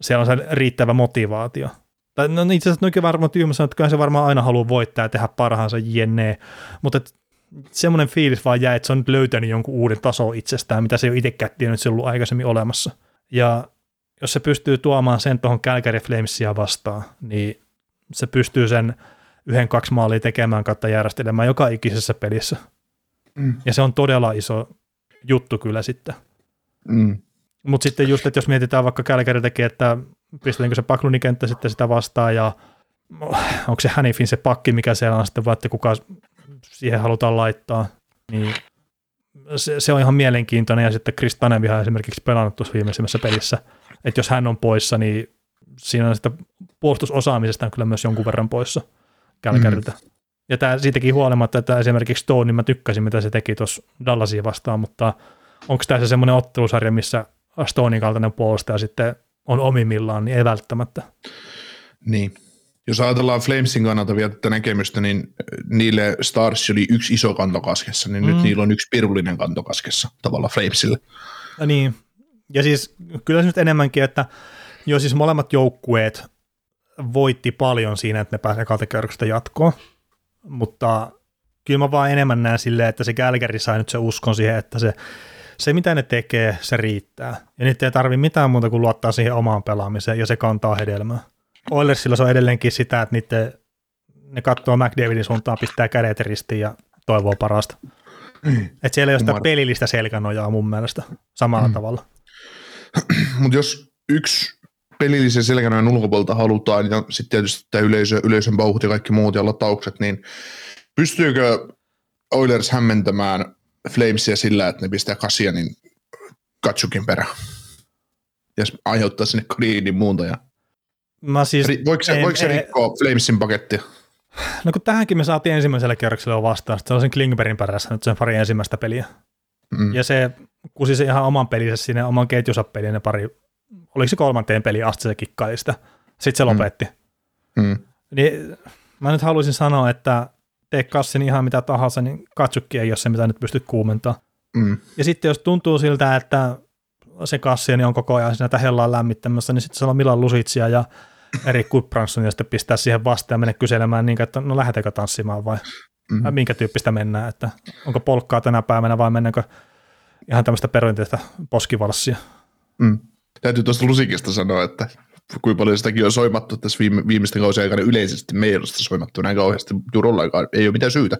siellä on se riittävä motivaatio. Tai no itse asiassa noinkin varmaan tyhmä sanoa, että kyllä se varmaan aina haluaa voittaa ja tehdä parhaansa jenne, mutta semmoinen fiilis vaan jäi, että se on nyt löytänyt jonkun uuden taso itsestään, mitä se ei ole itsekään tiennyt, että se on ollut aikaisemmin olemassa. Ja jos se pystyy tuomaan sen tuohon Calgary Flamesia vastaan, niin se pystyy sen yhden kaksi maalia tekemään kautta järjestelemään joka ikisessä pelissä. Mm. Ja se on todella iso juttu kyllä sitten. Mm. Mutta sitten just, että jos mietitään vaikka Kälkäri tekee, että pistetäänkö se Pakluni-kenttä sitten sitä vastaan ja onko se Hanifin se pakki, mikä siellä on sitten, vai että kuka siihen halutaan laittaa, niin se, se on ihan mielenkiintoinen ja sitten Chris Tanevihan esimerkiksi pelannut tuossa viimeisimmässä pelissä, että jos hän on poissa, niin siinä on sitä puolustusosaamisesta on kyllä myös jonkun verran poissa Kälkäriltä. Mm. Ja tämä siitäkin huolimatta, että esimerkiksi Stone, niin mä tykkäsin, mitä se teki tuossa Dallasia vastaan, mutta onko tässä semmoinen ottelusarja, missä Stonein kaltainen puolustaja sitten on omimillaan, niin ei välttämättä. Niin. Jos ajatellaan Flamesin kannalta vielä tätä näkemystä, niin niille Stars oli yksi iso kantokaskessa, niin mm. nyt niillä on yksi pirullinen kantokaskessa tavallaan Flamesille. Ja niin, ja siis kyllä se nyt enemmänkin, että jo siis molemmat joukkueet voitti paljon siinä, että ne pääsee kategorista jatkoon, mutta kyllä mä vaan enemmän näen silleen, että se Kälkäri sai nyt se uskon siihen, että se, se mitä ne tekee, se riittää. Ja nyt ei tarvi mitään muuta kuin luottaa siihen omaan pelaamiseen, ja se kantaa hedelmää. Oilersilla se on edelleenkin sitä, että niiden, ne katsoo McDavidin suuntaan, pistää kädet ristiin ja toivoo parasta. Mm. Et siellä ei ole sitä pelillistä selkänojaa mun mielestä samalla mm. tavalla. *clears throat* Mutta jos yksi pelillisen selkänojan ulkopuolelta halutaan, ja sitten tietysti tämä yleisö, yleisön vauhti ja kaikki muut ja lataukset, niin pystyykö Oilers hämmentämään Flamesia sillä, että ne pistää kasia niin Katsukin perään? Ja aiheuttaa sinne Greenin muunta. Mä siis, voiko se, en, voiko se rikkoa Flamesin pakettia? No kun tähänkin me saatiin ensimmäisellä kierroksella vastaan, se on sen Klingbergin perässä nyt sen pari ensimmäistä peliä. Mm. Ja se kusi se ihan oman pelinsä sinne, oman ketjunsa peliin ne pari oliko se kolmanteen peli asti se kikkaili sitä. Sitten se mm. lopetti. Mm. Niin, mä nyt haluaisin sanoa, että tee kassin ihan mitä tahansa, niin katsukki ei ole se, mitä nyt pystyt kuumentamaan. Mm. Ja sitten jos tuntuu siltä, että se kassi niin on koko ajan näitä hellaa lämmittämässä, niin sitten se on Milan Lusitsia ja eri Goodbranson ja sitten pistää siihen vastaan ja mennä kyselemään, niin, että no lähdetäänkö tanssimaan vai mm. minkä tyyppistä mennään, että onko polkkaa tänä päivänä vai mennäänkö ihan tämmöistä perinteistä poskivalssia. Mm täytyy tuosta lusikista sanoa, että kuinka paljon sitäkin on soimattu tässä viime, viimeisten kausien aikana yleisesti meidän soimattu näin kauheasti juuri ollenkaan, ei ole mitään syytä.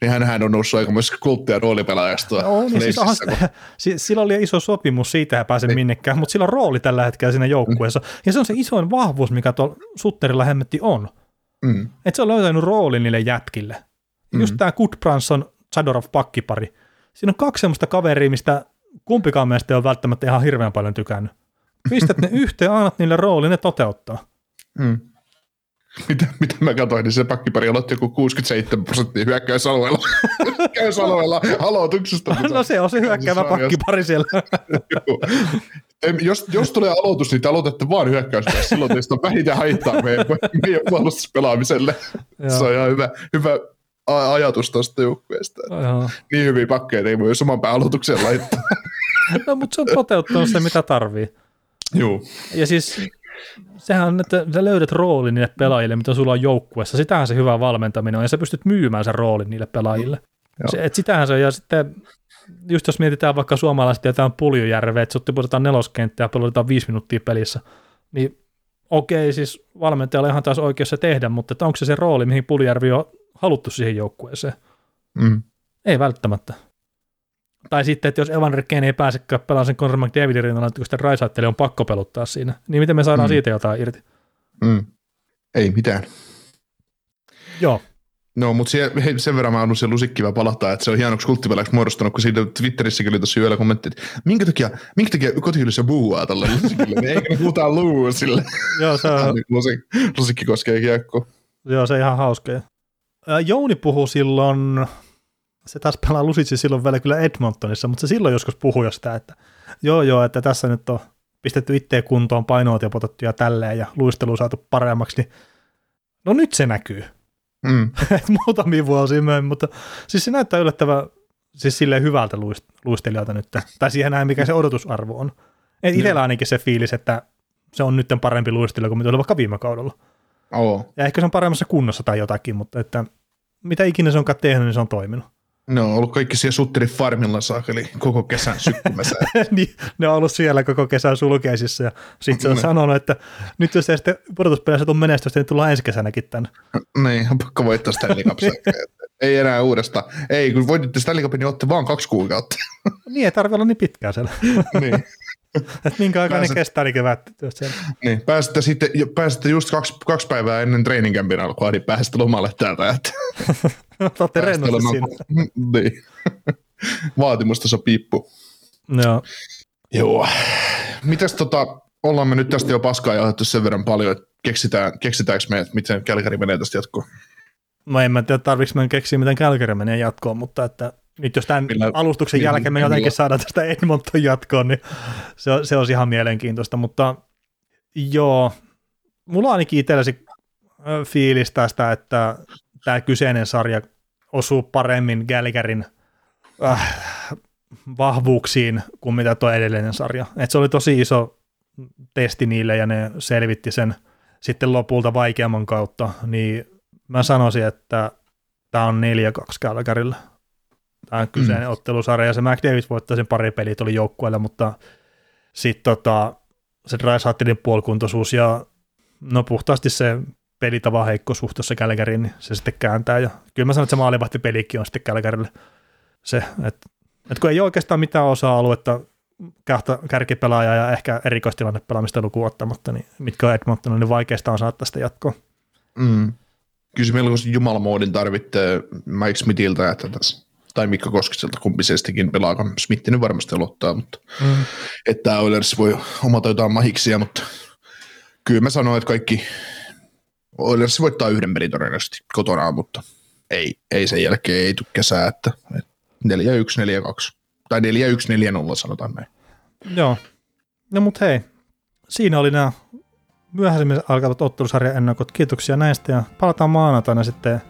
Niin hänhän on noussut aika myös kulttia roolipelaajasta. No, niin siis on, *laughs* sillä oli iso sopimus, siitä ei pääse niin. minnekään, mutta sillä on rooli tällä hetkellä siinä joukkueessa. Mm. Ja se on se isoin vahvuus, mikä tuolla Sutterilla hemmetti on. Mm. Että se on löytänyt roolin niille jätkille. Mm. Just tämä Goodbranson, Sadorov pakkipari. Siinä on kaksi semmoista kaveria, mistä kumpikaan meistä ei ole välttämättä ihan hirveän paljon tykännyt. Pistät ne yhteen, annat niille rooli, ne toteuttaa. Hmm. Mitä, mitä mä katsoin, niin se pakkipari aloitti joku 67 prosenttia hyökkäysalueella. hyökkäysalueella aloituksesta. no se on se hyökkäävä pakkipari siellä. jos, jos tulee aloitus, niin te aloitatte vaan hyökkäyspäässä. Silloin teistä on vähiten haittaa meidän, meidän puolustuspelaamiselle. se on ihan hyvä, hyvä ajatus tuosta joukkueesta. Niin hyviä pakkeja ei voi saman pään aloitukseen laittaa. no, mutta se on toteuttanut se, mitä tarvii. Joo. Ja siis sehän on, että sä löydät roolin niille pelaajille, mitä sulla on joukkueessa. Sitähän se hyvä valmentaminen on, ja sä pystyt myymään sen roolin niille pelaajille. Se, et sitähän se on, ja sitten just jos mietitään vaikka suomalaiset jotain Puljujärveä, että sut tiputetaan neloskenttää ja pelotetaan viisi minuuttia pelissä, niin okei, siis valmentajalla ihan taas oikeassa tehdä, mutta onko se se rooli, mihin Puljujärvi on haluttu siihen joukkueeseen? Mm. Ei välttämättä. Tai sitten, että jos Evan Rikkeen ei pääsekään pelaamaan sen Conor McDavidin rinnalla, kun sitten Raisaitteli on pakko peluttaa siinä, niin miten me saadaan mm. siitä jotain irti? Mm. Ei mitään. Joo. No, mutta se, sen verran mä haluan sen lusikkiva palata, että se on hienoksi kulttipeläksi muodostunut, kun siitä Twitterissäkin oli tuossa yöllä kommentti, että minkä takia, minkä takia kotihyllyssä buuaa tälle lusikille, niin eikö ne puhutaan luu sille. Joo, se on. *laughs* Lusik, lusikki koskee kiekko. Joo, se on ihan hauska. Jouni puhuu silloin, se taas pelaa Lusitsi silloin vielä kyllä Edmontonissa, mutta se silloin joskus puhui jo sitä, että joo joo, että tässä nyt on pistetty itteen kuntoon, painoa potettu ja tälleen ja luistelu saatu paremmaksi, niin no nyt se näkyy. Mm. *laughs* Muutamia vuosia myöhemmin, mutta siis se näyttää yllättävän siis silleen hyvältä luist- luistelijalta nyt, tai siihen näin, mikä se odotusarvo on. Et itsellä ainakin se fiilis, että se on nyt parempi luistelija kuin mitä oli vaikka viime kaudella. Oh. Ja ehkä se on paremmassa kunnossa tai jotakin, mutta että mitä ikinä se onkaan tehnyt, niin se on toiminut. Ne on ollut kaikki siellä Sutterin farmilla saakeli koko kesän sykkymässä. *laughs* niin, ne on ollut siellä koko kesän sulkeisissa ja sitten se on sanonut, että nyt jos ei sitten pudotuspeleissä tule menestystä, niin tullaan ensi kesänäkin tänne. niin, on pakko voittaa Stanley Cup *laughs* Ei enää uudesta. Ei, kun voititte Stanley Cupin, niin olette vaan kaksi kuukautta. niin, ei tarvitse olla niin pitkään siellä. *laughs* niin. *laughs* minkä aikaa Pääset- ne kestää ne kevät Niin, pääsitte, sitten, pääsitte just kaksi, kaksi päivää ennen treeninkämpin alkua, niin pääsitte lomalle täältä. Että *laughs* Olette rennosti siinä. *laughs* niin. Vaatimustaso piippu. Joo. Joo. Mitäs tota, ollaan me nyt tästä jo paskaa jauhettu sen verran paljon, että keksitään, keksitäänkö me, että miten Kälkäri menee tästä jatkoon? No en mä tiedä, tarviks mä keksiä, miten Calgary menee jatkoon, mutta että nyt jos tämän Millä- alustuksen millä- jälkeen me millä- jotenkin saadaan tästä Edmonton jatkoon, niin se, on- se olisi ihan mielenkiintoista, mutta joo, mulla on ainakin itsellesi ö, fiilis tästä, että tämä kyseinen sarja osuu paremmin Gallagherin äh, vahvuuksiin kuin mitä tuo edellinen sarja. Et se oli tosi iso testi niille ja ne selvitti sen sitten lopulta vaikeamman kautta, niin mä sanoisin, että tämä on 4-2 Calgarylle. Tämä kyseinen mm. ottelusarja, ja se McDavid voittaa sen pari peliä oli joukkueelle, mutta sitten tota, se Drysaitelin puolikuntoisuus ja no puhtaasti se pelitavan heikko suhteessa Calgaryin, niin se sitten kääntää. Ja kyllä mä sanon, että se maalivahti pelikin on sitten Calgarylle se, että et kun ei oikeastaan mitään osa-aluetta kahta kärkipelaajaa ja ehkä erikoistilannepelaamista lukuun ottamatta, niin mitkä on Edmonton, niin vaikeasta on saada tästä jatkoa. Mm. Kyllä se melkoisen jumalamoodin tarvitsee Mike Smithiltä, että tässä, tai Mikko Koskiselta, kumpi se sittenkin pelaa, kun Smith nyt varmasti aloittaa, mutta Mm. että Oilers voi omata jotain mahiksia, mutta kyllä mä sanoin, että kaikki Oilers voittaa yhden pelin todennäköisesti kotona, mutta ei, ei sen jälkeen ei tule kesää, että, että 4-1, 4-2 tai 4-1, 4-0 sanotaan näin. Joo. No mut hei, siinä oli nämä myöhäisemmin alkavat ottelusarjan ennakot. Kiitoksia näistä ja palataan maanantaina sitten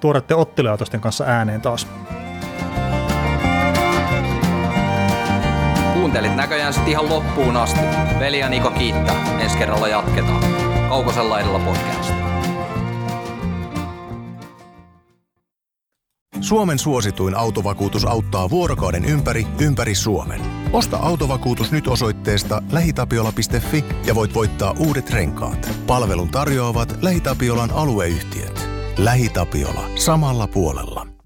tuoreiden otteluautosten kanssa ääneen taas. Kuuntelit näköjään sitten ihan loppuun asti. Veli ja Niko kiittää. Ensi kerralla jatketaan. Kaukosella edellä podcast. Suomen suosituin autovakuutus auttaa vuorokauden ympäri, ympäri Suomen. Osta autovakuutus nyt osoitteesta lähitapiola.fi ja voit voittaa uudet renkaat. Palvelun tarjoavat LähiTapiolan alueyhtiöt. LähiTapiola. Samalla puolella.